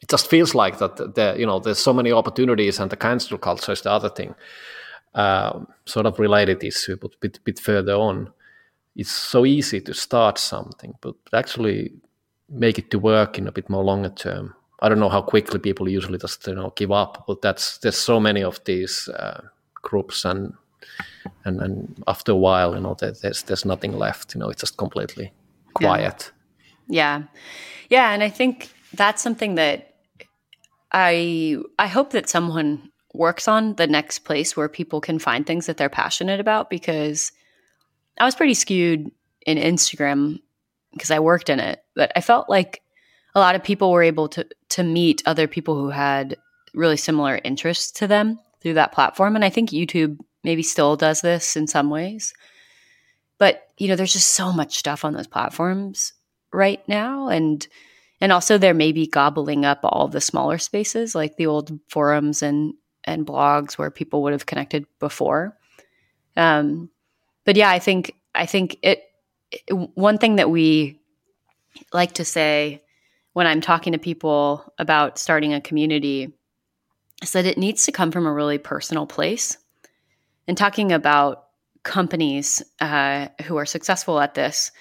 it just feels like that. There, you know, there's so many opportunities, and the cancel culture is the other thing. Uh, sort of related issue, but a bit, bit further on. It's so easy to start something, but actually make it to work in a bit more longer term. I don't know how quickly people usually just you know give up, but that's there's so many of these uh, groups and and and after a while, you know, there's there's nothing left. You know, it's just completely quiet. Yeah. yeah, yeah, and I think that's something that I I hope that someone works on the next place where people can find things that they're passionate about because I was pretty skewed in Instagram because I worked in it, but I felt like a lot of people were able to to meet other people who had really similar interests to them through that platform and I think YouTube maybe still does this in some ways. But, you know, there's just so much stuff on those platforms right now and and also they're maybe gobbling up all the smaller spaces like the old forums and and blogs where people would have connected before. Um, but yeah, I think I think it, it. One thing that we like to say when I'm talking to people about starting a community is that it needs to come from a really personal place. And talking about companies uh, who are successful at this,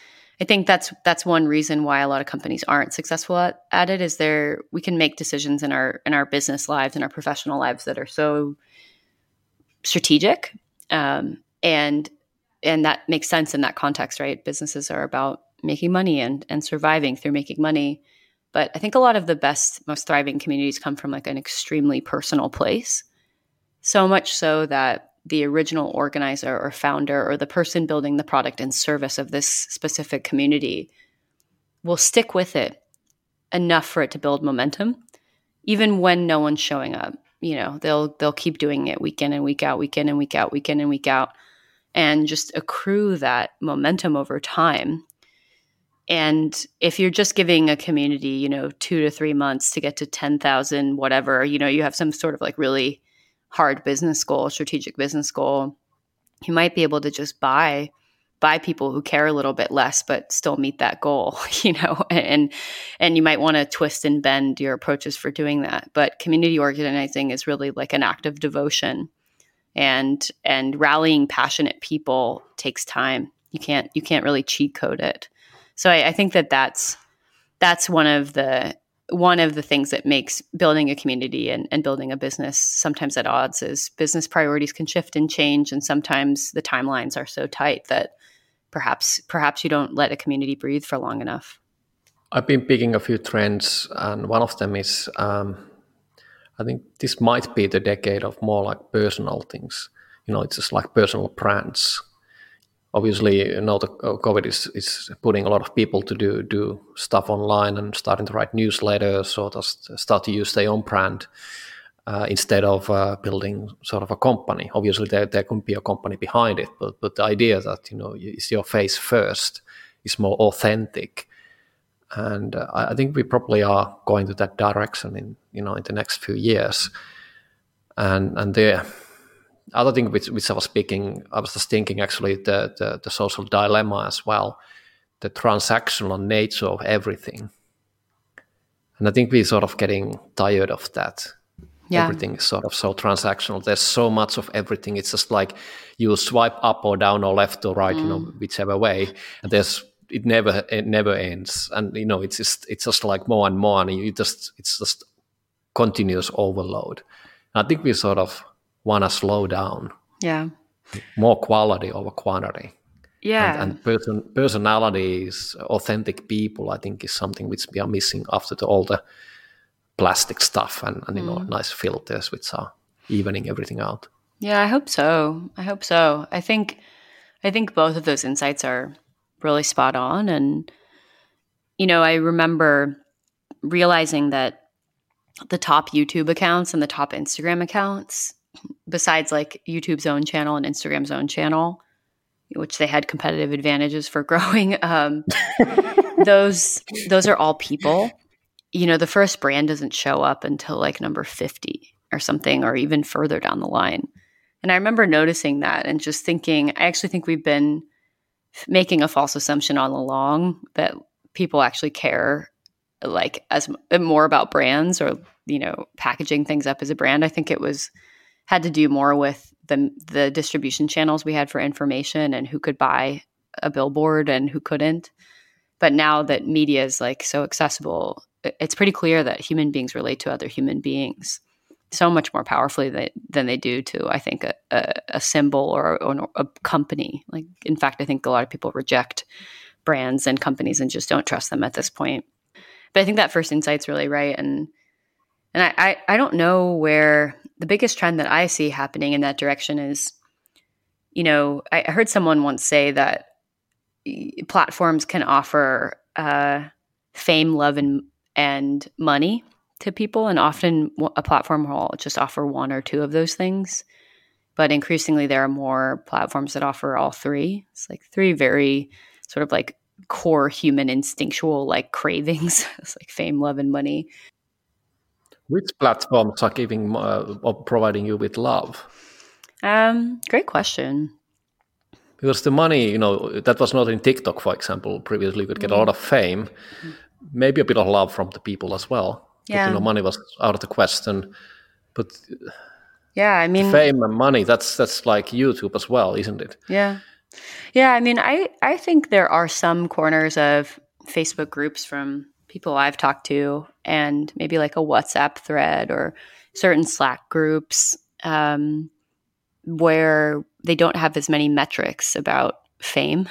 I think that's that's one reason why a lot of companies aren't successful at, at it is there we can make decisions in our in our business lives and our professional lives that are so strategic um, and and that makes sense in that context right businesses are about making money and and surviving through making money but i think a lot of the best most thriving communities come from like an extremely personal place. So much so that the original organizer or founder or the person building the product and service of this specific community will stick with it enough for it to build momentum even when no one's showing up. You know they'll they'll keep doing it week in and week out week in and week out week in and week out and just accrue that momentum over time and if you're just giving a community you know 2 to 3 months to get to 10,000 whatever you know you have some sort of like really hard business goal, strategic business goal, you might be able to just buy buy people who care a little bit less but still meet that goal you know and and you might want to twist and bend your approaches for doing that. But community organizing is really like an act of devotion and and rallying passionate people takes time. You can't you can't really cheat code it so I, I think that that's that's one of the one of the things that makes building a community and, and, building a business sometimes at odds is business priorities can shift and change and sometimes the timelines are so tight that perhaps perhaps you don't let a community breathe for long enough. I've been picking a few trends and one of them is um, i think this might be the decade of more like personal things. You know it's just like personal brands obviously you know the covid is, is putting a lot of people to do do stuff online and starting to write newsletters or just start to use their own brand uh, instead of uh, building sort of a company. Obviously there, there could be a company behind it but but the idea that you know is your face first is more authentic and uh, I think we probably are going to that direction in you know in the next few years. And and there other thing which, which I was speaking, I was just thinking actually the, the, the social dilemma as well, the transactional nature of everything. And I think we're sort of getting tired of that. Yeah. Everything is sort of so transactional. There's so much of everything. It's just like you swipe up or down or left or right, mm. you know, mm. whichever way. And there's it never it never ends. And you know, it's just it's just like more and more, and you just it's just continuous overload. And I think we sort of want to slow down. Yeah. More quality over quantity. Yeah. And, and person, personalities, authentic people, I think, is something which we are missing after the, all the plastic stuff and, and you mm. know nice filters which are evening everything out. Yeah, I hope so. I hope so. I think I think both of those insights are really spot on and you know, I remember realizing that the top YouTube accounts and the top Instagram accounts besides like YouTube's own channel and Instagram's own channel, which they had competitive advantages for growing. Um, those those are all people. You know, the first brand doesn't show up until like number fifty or something, or even further down the line. And I remember noticing that and just thinking, I actually think we've been making a false assumption all along that people actually care like as more about brands or you know packaging things up as a brand i think it was had to do more with the the distribution channels we had for information and who could buy a billboard and who couldn't. But now that media is like so accessible it's pretty clear that human beings relate to other human beings so much more powerfully than, than they do to i think a, a, a symbol or, or, a company. Like in fact i think a lot of people reject brands and companies and just don't trust them at this point. But i think that first insight's really right. And and I, I, I don't know where the biggest trend that i see happening in that direction is you know i heard someone once say that platforms can offer uh, fame love and and money to people. And often a platform will just offer one or two of those things. But increasingly, there are more platforms that offer all three. It's like three very sort of like core human instinctual like cravings. it's like fame, love, and money. Which platforms are giving uh, or providing you with love? Um, great question. Because the money, you know, that was not in TikTok, for example. Previously, you could get mm. a lot of fame, maybe a bit of love from the people as well. Yeah. But, you know, money was out of the question. But yeah, I mean, fame and money, that's that's like YouTube as well, isn't it? Yeah. Yeah, I mean, I I think there are some corners of Facebook groups from people I've talked to and maybe like a WhatsApp thread or certain Slack groups um, where they don't have as many metrics about fame.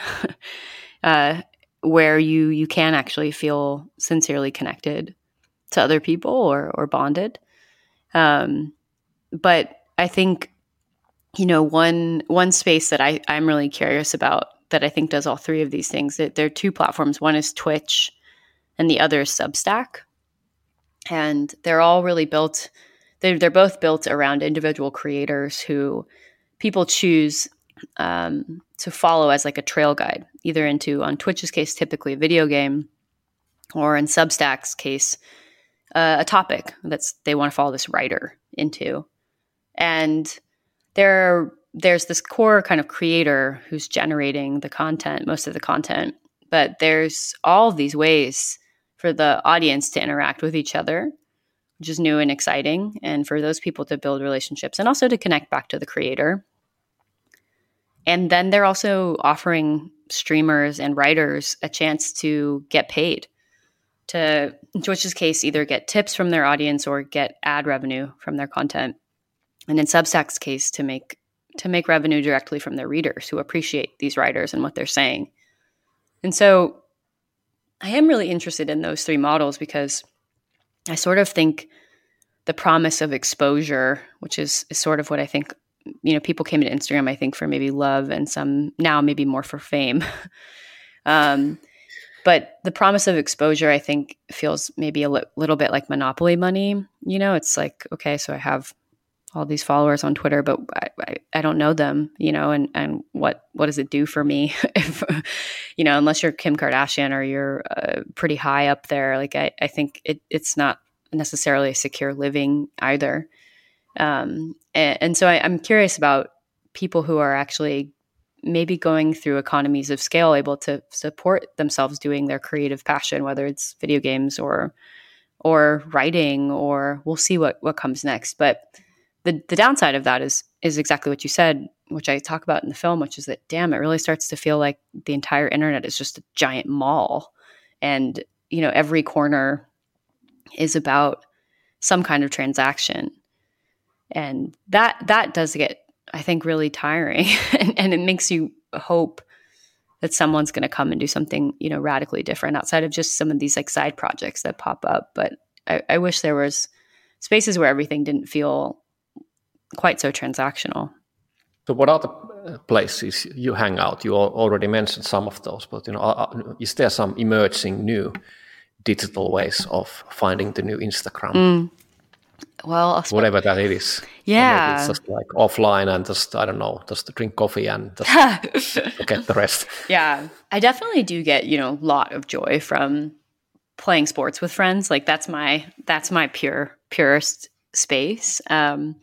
uh, where you you can actually feel sincerely connected to other people or or bonded. Um, but I think you know one one space that I I'm really curious about that I think does all three of these things. That there are two platforms. One is Twitch, and the other is Substack, and they're all really built. They're they're both built around individual creators who people choose um, to follow as like a trail guide, either into on Twitch's case, typically a video game, or in Substack's case, uh, a topic that's they want to follow this writer into. And there, there's this core kind of creator who's generating the content, most of the content, but there's all these ways for the audience to interact with each other, which is new and exciting, and for those people to build relationships and also to connect back to the creator and then they're also offering streamers and writers a chance to get paid to Twitch's case either get tips from their audience or get ad revenue from their content. And in Substack's case to make to make revenue directly from their readers who appreciate these writers and what they're saying. And so I am really interested in those three models because I sort of think the promise of exposure, which is, is sort of what I think you know, people came to Instagram, I think, for maybe love and some now maybe more for fame. um, but the promise of exposure, I think, feels maybe a li- little bit like monopoly money. You know, it's like, okay, so I have all these followers on Twitter, but I, I, I, don't know them, you know, and, and what, what does it do for me? if, you know, unless you're Kim Kardashian or you're uh, pretty high up there, like I, I think it, it's not necessarily a secure living either. Um, and, and, so I, I'm curious about people who are actually maybe going through economies of scale, able to support themselves doing their creative passion, whether it's video games or or writing, or we'll see what what comes next. But the the downside of that is is exactly what you said, which I talk about in the film, which is that damn, it really starts to feel like the entire internet is just a giant mall, and you know every corner is about some kind of transaction. And that that does get i think really tiring. And, and it makes you hope that someone's going to come and do something you know radically different outside of just some of these like side projects that pop up. But I, I wish there was spaces where everything didn't feel quite so transactional so what are the uh, places you hang out you already mentioned some of those but you know is there some emerging new digital ways of finding the new instagram mm. Well, whatever that it is. Yeah, it's just like offline and just I don't know, just drink coffee and just get the rest. Yeah, I definitely do get you know a lot of joy from playing sports with friends. Like that's my that's my pure purest space. Um,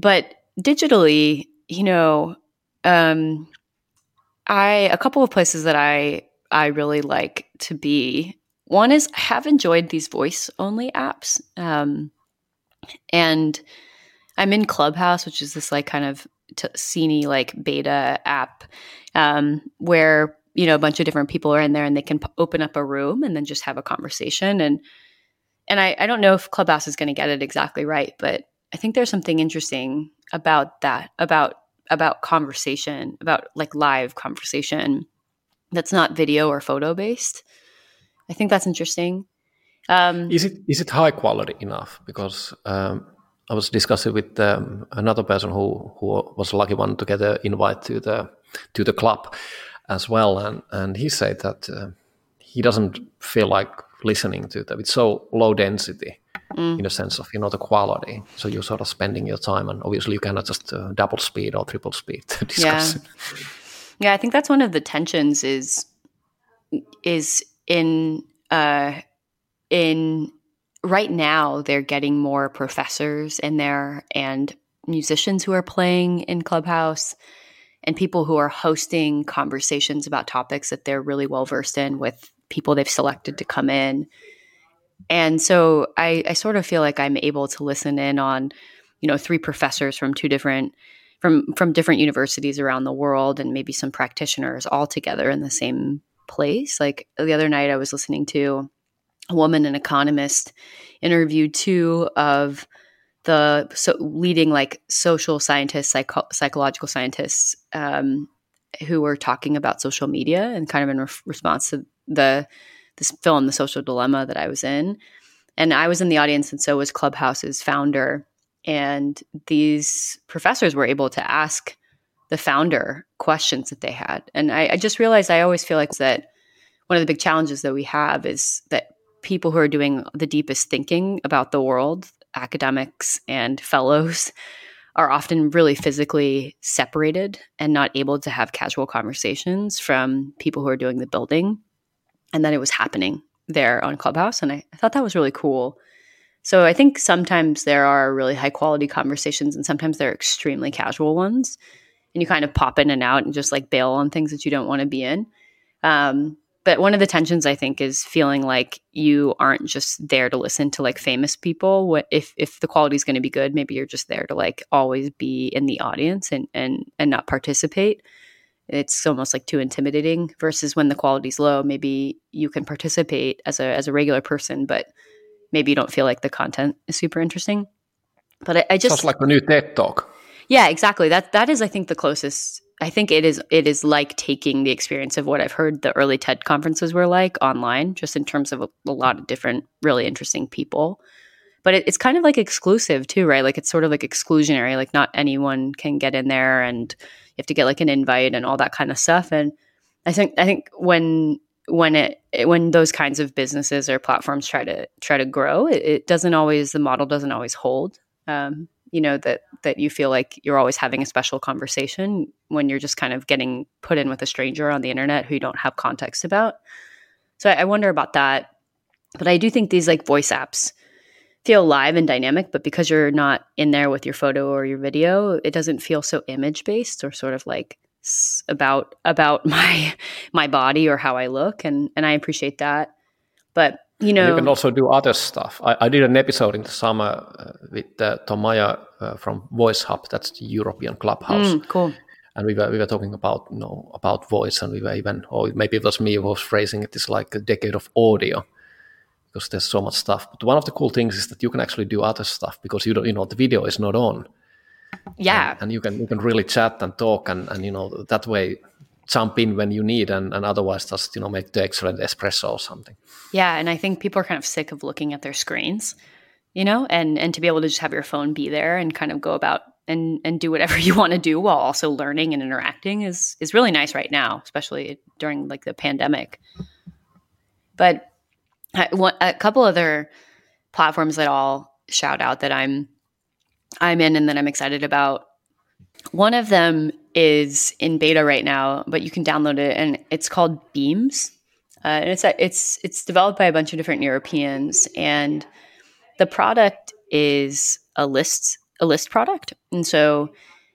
but digitally, you know, um, I a couple of places that I I really like to be. One is I have enjoyed these voice only apps. Um, and I'm in Clubhouse, which is this like kind of t- like beta app um, where you know a bunch of different people are in there and they can p- open up a room and then just have a conversation and and I, I don't know if Clubhouse is going to get it exactly right, but I think there's something interesting about that about about conversation about like live conversation that's not video or photo based. I think that's interesting. Um, is it is it high quality enough? Because um, I was discussing with um, another person who who was lucky one to get an invite to the to the club as well, and and he said that uh, he doesn't feel like listening to them. It's so low density. Mm. in a sense of you know the quality. So you're sort of spending your time, and obviously you cannot just uh, double speed or triple speed to discuss. Yeah. yeah, I think that's one of the tensions is is in uh, in right now they're getting more professors in there and musicians who are playing in Clubhouse and people who are hosting conversations about topics that they're really well versed in with people they've selected to come in. And so I, I sort of feel like I'm able to listen in on, you know, three professors from two different from from different universities around the world and maybe some practitioners all together in the same place. Like the other night I was listening to a woman, an economist, interviewed two of the so leading like social scientists, psycho- psychological scientists um, who were talking about social media and kind of in re- response to the this film, The Social Dilemma, that I was in. And I was in the audience, and so was Clubhouse's founder. And these professors were able to ask the founder questions that they had. And I, I just realized I always feel like that one of the big challenges that we have is that people who are doing the deepest thinking about the world, academics and fellows, are often really physically separated and not able to have casual conversations from people who are doing the building. And then it was happening there on Clubhouse. And I, I thought that was really cool. So I think sometimes there are really high quality conversations and sometimes they're extremely casual ones. And you kind of pop in and out and just like bail on things that you don't want to be in. Um, but one of the tensions I think is feeling like you aren't just there to listen to like famous people. What if if the quality is going to be good, maybe you're just there to like always be in the audience and and and not participate. It's almost like too intimidating versus when the quality's low, maybe you can participate as a as a regular person, but maybe you don't feel like the content is super interesting. But I, I just sounds like a new TED talk. Yeah, exactly. That that is I think the closest I think it is it is like taking the experience of what I've heard the early TED conferences were like online, just in terms of a, a lot of different really interesting people. But it, it's kind of like exclusive too, right? Like it's sort of like exclusionary. Like not anyone can get in there, and have to get like an invite and all that kind of stuff. And I think I think when when it when those kinds of businesses or platforms try to try to grow, it, it doesn't always the model doesn't always hold. Um, you know that that you feel like you're always having a special conversation when you're just kind of getting put in with a stranger on the internet who you don't have context about so I, I wonder about that but i do think these like voice apps feel live and dynamic but because you're not in there with your photo or your video it doesn't feel so image based or sort of like about about my my body or how i look and and i appreciate that. But you know you can also do other stuff. I, I did an episode in the summer uh, with uh, tom Mayer uh, from voice hub. That's the european clubhouse. Mm, cool. And we were, we were talking about you know about voice and we were even or maybe it was me who was phrasing it, it is like a decade of audio because there's so much stuff. But one of the cool things is that you can actually do other stuff because you don't you know the video is not on. Yeah. And, and you can you can really chat and talk and and you know that way jump in when you need and, and otherwise just you know make the excellent espresso or something. Yeah and i think people are kind of sick of looking at their screens you know and and to be able to just have your phone be there and kind of go about and and do whatever you want to do while also learning and interacting is is really nice right now especially during like the pandemic. But A couple other platforms that i'll shout out that i'm i'm in and that i'm excited about. One of them is in beta right now, but you can download it, and it's called Beams. Uh, and it's it's it's developed by a bunch of different Europeans, and the product is a list a list product, and so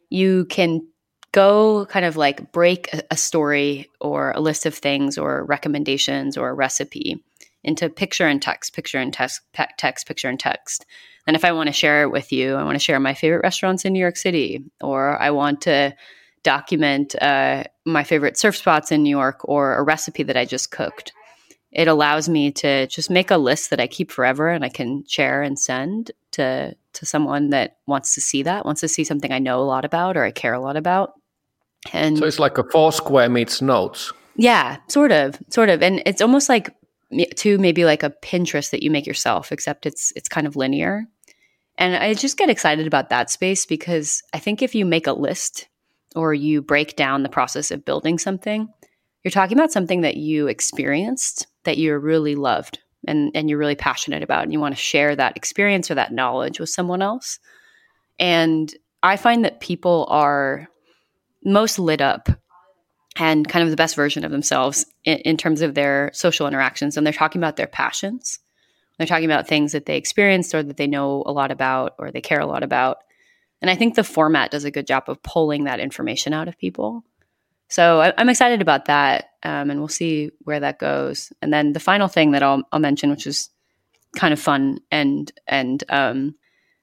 you can go kind of like break a, story or a list of things or recommendations or a recipe into picture and text, picture and text, pe- text, picture and text. And if I want to share it with you, I want to share my favorite restaurants in New York City, or I want to document uh, my favorite surf spots in New York or a recipe that I just cooked. It allows me to just make a list that I keep forever and I can share and send to to someone that wants to see that, wants to see something I know a lot about or I care a lot about. And so it's like a Foursquare meets notes. Yeah, sort of, sort of, and it's almost like to maybe like a Pinterest that you make yourself, except it's it's kind of linear. And I just get excited about that space because I think if you make a list or you break down the process of building something, you're talking about something that you experienced that you really loved and, and you're really passionate about and you want to share that experience or that knowledge with someone else. And I find that people are most lit up and kind of the best version of themselves in, in, terms of their social interactions. And they're talking about their passions. They're talking about things that they experienced or that they know a lot about or they care a lot about. And I think the format does a good job of pulling that information out of people. So I, am excited about that, um, and we'll see where that goes. And then the final thing that I'll, I'll mention, which is kind of fun and and um,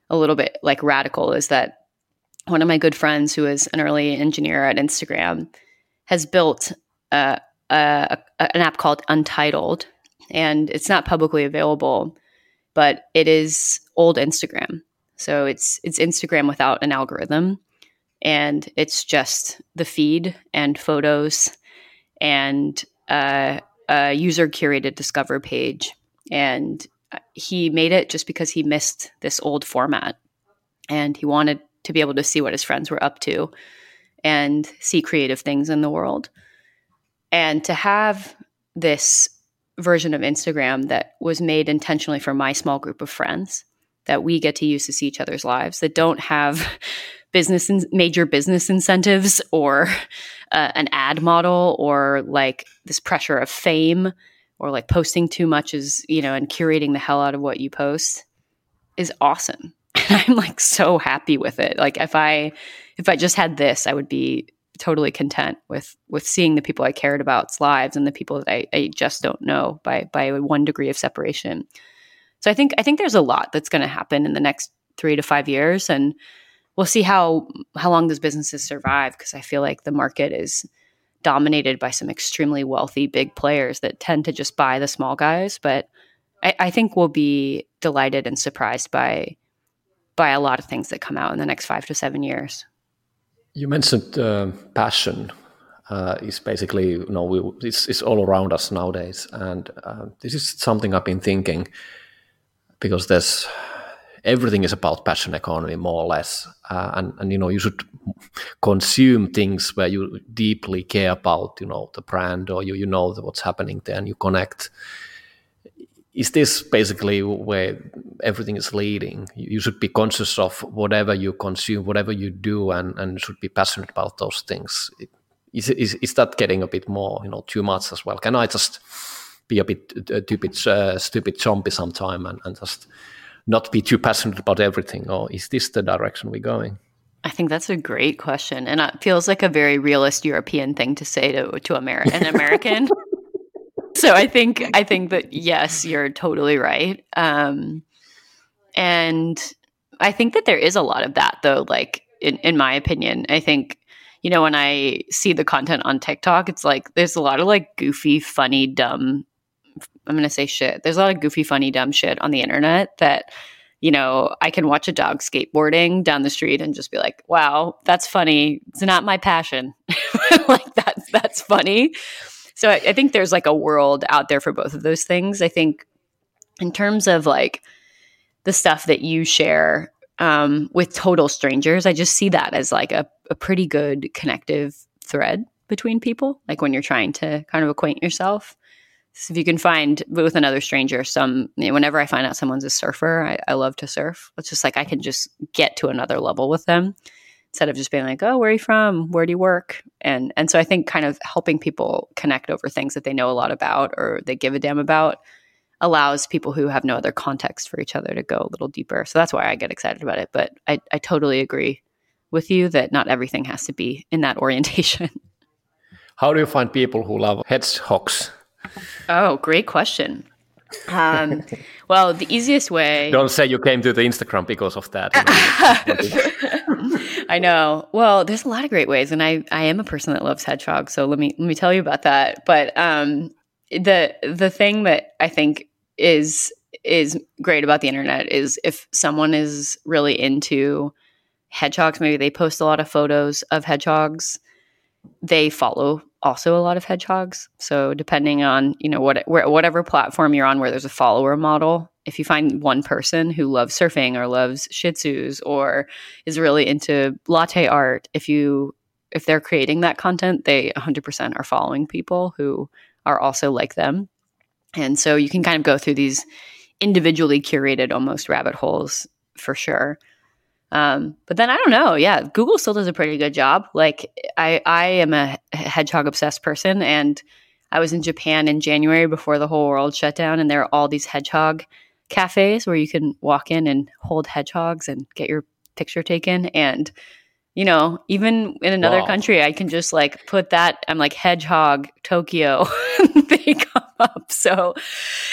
a little bit like radical, is that one of my good friends who is an early engineer at Instagram has built uh, an app called Untitled, and it's not publicly available, but it is old Instagram. So it's it's Instagram without an algorithm, and it's just the feed and photos and uh, a user curated discover page. And he made it just because he missed this old format, and he wanted to be able to see what his friends were up to and see creative things in the world. And to have this version of Instagram that was made intentionally for my small group of friends that we get to use to see each other's lives that don't have business in, major business incentives or uh, an ad model or like this pressure of fame or like posting too much is you know and curating the hell out of what you post is awesome and i'm like so happy with it like if i if I just had this, I would be totally content with with seeing the people I cared about's lives and the people that I, I just don't know by by one degree of separation. So I think I think there's a lot that's going to happen in the next three to five years, and we'll see how how long those businesses survive. Because I feel like the market is dominated by some extremely wealthy big players that tend to just buy the small guys. But I, I think we'll be delighted and surprised by by a lot of things that come out in the next five to seven years. You mentioned uh, passion uh, is basically, you know, we, it's, it's all around us nowadays, and uh, this is something I've been thinking because there's everything is about passion economy more or less, uh, and and you know you should consume things where you deeply care about, you know, the brand or you you know what's happening there, and you connect is this basically where everything is leading? You should be conscious of whatever you consume, whatever you do, and, and should be passionate about those things. Is, is, is that getting a bit more, you know, too much as well? Can I just be a bit uh, stupid, uh, stupid zombie sometime and, and just not be too passionate about everything? Or is this the direction we're going? I think that's a great question, and it feels like a very realist European thing to say to to an American. so I think I think that yes, you're totally right. Um, and I think that there is a lot of that though. Like in in my opinion, I think you know when I see the content on TikTok, it's like there's a lot of like goofy, funny, dumb. I'm gonna say shit. There's a lot of goofy, funny, dumb shit on the internet that you know, I can watch a dog skateboarding down the street and just be like, wow, that's funny. It's not my passion. like that's that's funny. So I, I think there's like a world out there for both of those things. I think in terms of like the stuff that you share um, with total strangers, I just see that as like a, a pretty good connective thread between people. Like when you're trying to kind of acquaint yourself. So if you can find with another stranger some you know, whenever I find out someone's a surfer, I, I love to surf. It's just like I can just get to another level with them instead of just being like, "Oh, where are you from? Where do you work?" And and so I think kind of helping people connect over things that they know a lot about or they give a damn about allows people who have no other context for each other to go a little deeper. So that's why I get excited about it. But I, I totally agree with you that not everything has to be in that orientation. How do you find people who love hedgehogs? Oh, great question. Um, well, the easiest way. Don't say you came to the Instagram because of that. I know. Well, there's a lot of great ways, and I I am a person that loves hedgehogs. So let me let me tell you about that. But um, the the thing that I think is is great about the internet is if someone is really into hedgehogs, maybe they post a lot of photos of hedgehogs. They follow also a lot of hedgehogs. So depending on you know what where, whatever platform you're on, where there's a follower model, if you find one person who loves surfing or loves Shih Tzus or is really into latte art, if you if they're creating that content, they 100% are following people who are also like them. And so you can kind of go through these individually curated almost rabbit holes for sure. Um, but then I don't know. Yeah, Google still does a pretty good job. Like I, I am a hedgehog obsessed person, and I was in Japan in January before the whole world shut down, and there are all these hedgehog cafes where you can walk in and hold hedgehogs and get your picture taken. And you know, even in another wow. country, I can just like put that. I'm like hedgehog Tokyo. they come up, so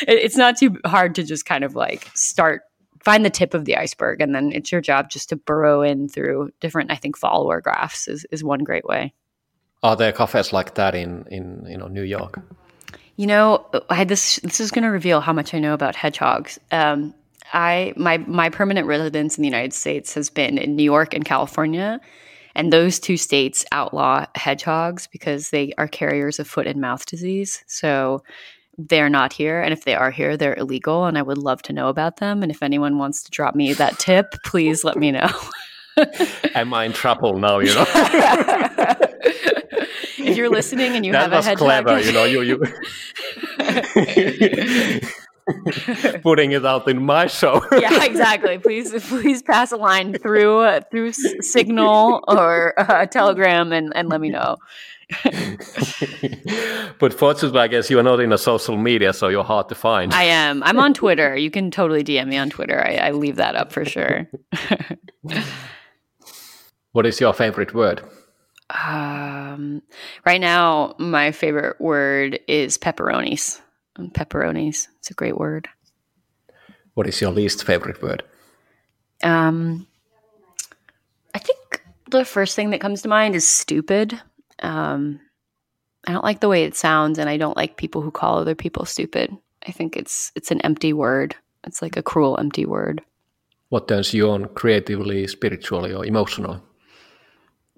it, it's not too hard to just kind of like start find the tip of the iceberg and then it's your job just to burrow in through different i think follower graphs is, is one great way are there cafes like that in in you know new york you know i had this this is going to reveal how much i know about hedgehogs um, i my my permanent residence in the united states has been in new york and california and those two states outlaw hedgehogs because they are carriers of foot and mouth disease so they're not here. And if they are here, they're illegal. And I would love to know about them. And if anyone wants to drop me that tip, please let me know. Am I in trouble now? You know. if you're listening and you that have a hedgehog, clever. You know, you you. putting it out in my show. yeah, exactly. Please, please pass a line through uh, through Signal or uh, Telegram and, and let me know. but fortunately, I guess you are not in a social media, so you're hard to find. I am. I'm on Twitter. You can totally DM me on Twitter. I, I leave that up for sure. what is your favorite word? Um, right now, my favorite word is pepperonis. Pepperonis. It's a great word. What is your least favorite word? Um, I think the first thing that comes to mind is stupid. Um, I don't like the way it sounds, and I don't like people who call other people stupid. I think it's it's an empty word. It's like a cruel, empty word. What turns you on creatively, spiritually, or emotionally?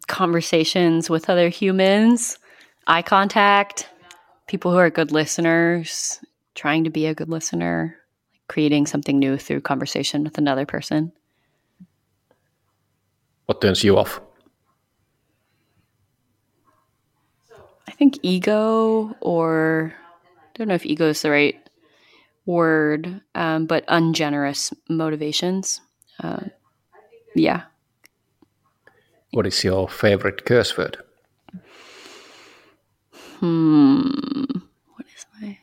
Conversations with other humans, eye contact, people who are good listeners, trying to be a good listener, creating something new through conversation with another person. What turns you off? I think ego, or I don't know if ego is the right word, um, but ungenerous motivations. Uh, yeah. What is your favorite curse word? Hmm. What is my.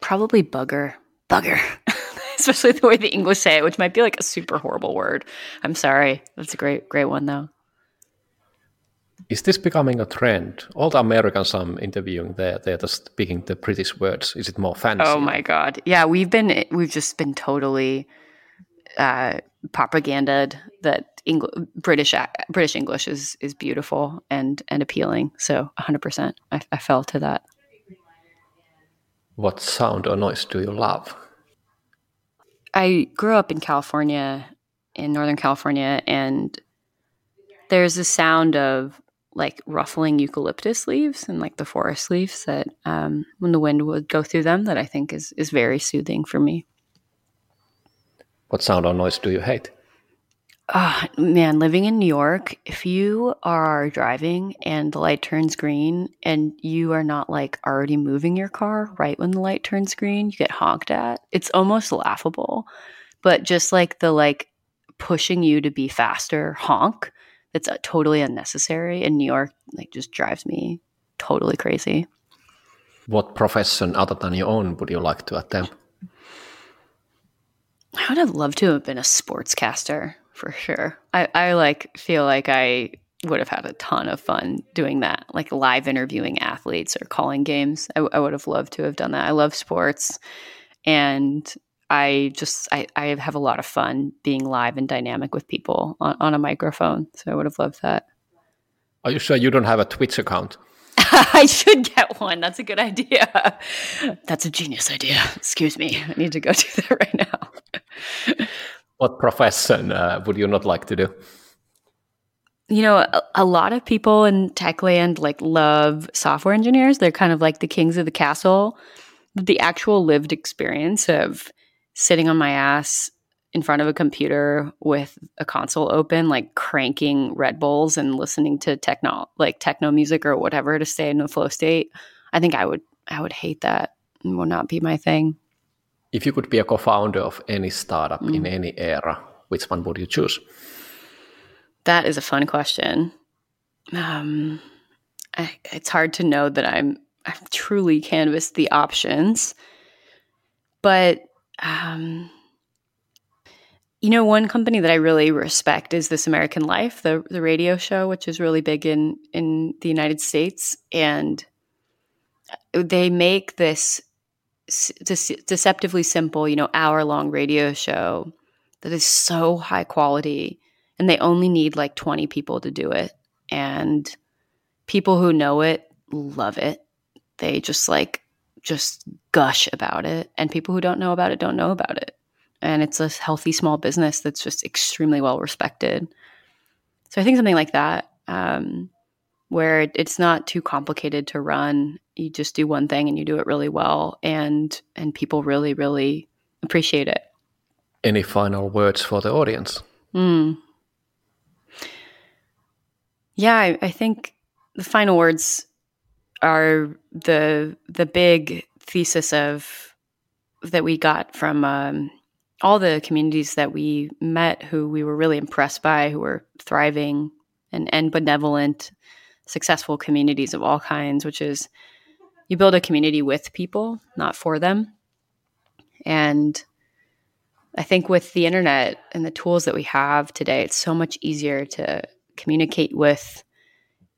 Probably bugger. Bugger. especially the way the English say it, which might be like a super horrible word. I'm sorry. That's a great, great one though. Is this becoming a trend? All the Americans I'm interviewing, they're, they're just speaking the British words. Is it more fancy? Oh my God. Yeah, we've been, we've just been totally uh, propagandized that Engl- British British English is is beautiful and and appealing. So 100%, I, I fell to that. What sound or noise do you love? I grew up in California, in Northern California, and there's a sound of like ruffling eucalyptus leaves and like the forest leaves that um, when the wind would go through them that I think is is very soothing for me. What sound or noise do you hate? Oh, man, living in New York, if you are driving and the light turns green and you are not like already moving your car right when the light turns green, you get honked at. It's almost laughable. But just like the like pushing you to be faster honk that's uh, totally unnecessary in New York, like just drives me totally crazy. What profession other than your own would you like to attempt? I would have loved to have been a sportscaster for sure. I, I like feel like I would have had a ton of fun doing that, like live interviewing athletes or calling games. I, I would have loved to have done that. I love sports, and I just I, I have a lot of fun being live and dynamic with people on, on a microphone. So I would have loved that. Are you sure you don't have a Twitch account? I should get one. That's a good idea. That's a genius idea. Excuse me. I need to go do that right now. what profession uh, would you not like to do? You know, a, a, lot of people in tech land like love software engineers. They're kind of like the kings of the castle. The actual lived experience of sitting on my ass in front of a computer with a console open, like cranking Red Bulls and listening to techno like techno music or whatever to stay in a flow state. I think I would I would hate that and would not be my thing. If you could be a co-founder of any startup mm. in any era, which one would you choose? That is a fun question. Um, I, it's hard to know that I'm I've truly canvassed the options, but um, you know, one company that I really respect is This American Life, the the radio show, which is really big in in the United States, and they make this deceptively simple, you know, hour long radio show that is so high quality, and they only need like twenty people to do it, and people who know it love it. They just like just gush about it, and people who don't know about it don't know about it and it's a healthy small business that's just extremely well respected. So I think something like that, um, where it's not too complicated to run. You just do one thing and you do it really well, and and people really really appreciate it. Any final words for the audience? Mm. Yeah, I, I think the final words are the the big thesis of that we got from um, all the communities that we met who we were really impressed by, who were thriving and, and benevolent, successful communities of all kinds, which is you build a community with people, not for them. And I think with the internet and the tools that we have today, it's so much easier to communicate with,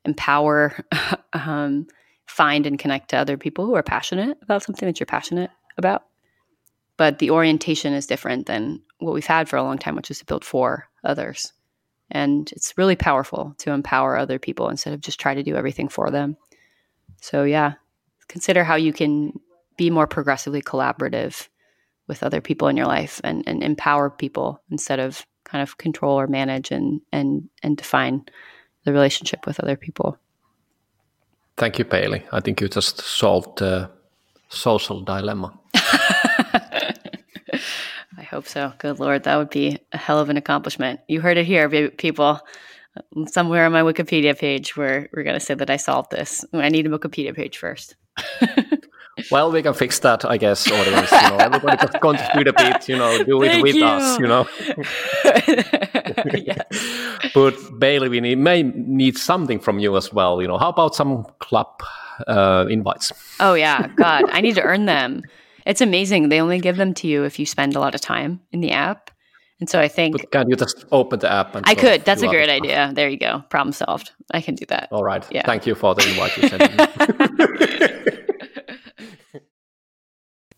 empower, um, find, and connect to other people who are passionate about something that you're passionate about but the orientation is different than what we've had for a long time, which is to build for others. And it's really powerful to empower other people instead of just try to do everything for them. So, yeah, consider how you can be more progressively collaborative with other people in your life and, and empower people instead of kind of control or manage and, and, and define the relationship with other people. Thank you, Bailey. I think you just solved the social dilemma. I hope so. Good Lord, that would be a hell of an accomplishment. You heard it here, people. Somewhere on my Wikipedia page, where we're going to say that I solved this. I need a Wikipedia page first. well, we can fix that, I guess, audience. You know, everybody can contribute a bit. You know, do it with you. us. You know. yes. But Bailey, we need, may need something from you as well. You know, how about some club uh, invites? Oh yeah, God, I need to earn them. It's amazing. They only give them to you if you spend a lot of time in the app. And so I think. But can you just open the app? I could. That's a great idea. There you go. Problem solved. I can do that. All right. Yeah. Thank you for the invite you sent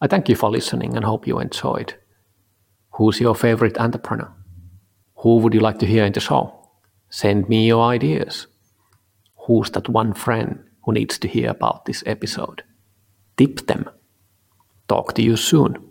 I thank you for listening and hope you enjoyed. Who's your favorite entrepreneur? Who would you like to hear in the show? Send me your ideas. Who's that one friend who needs to hear about this episode? Tip them. Talk to you soon.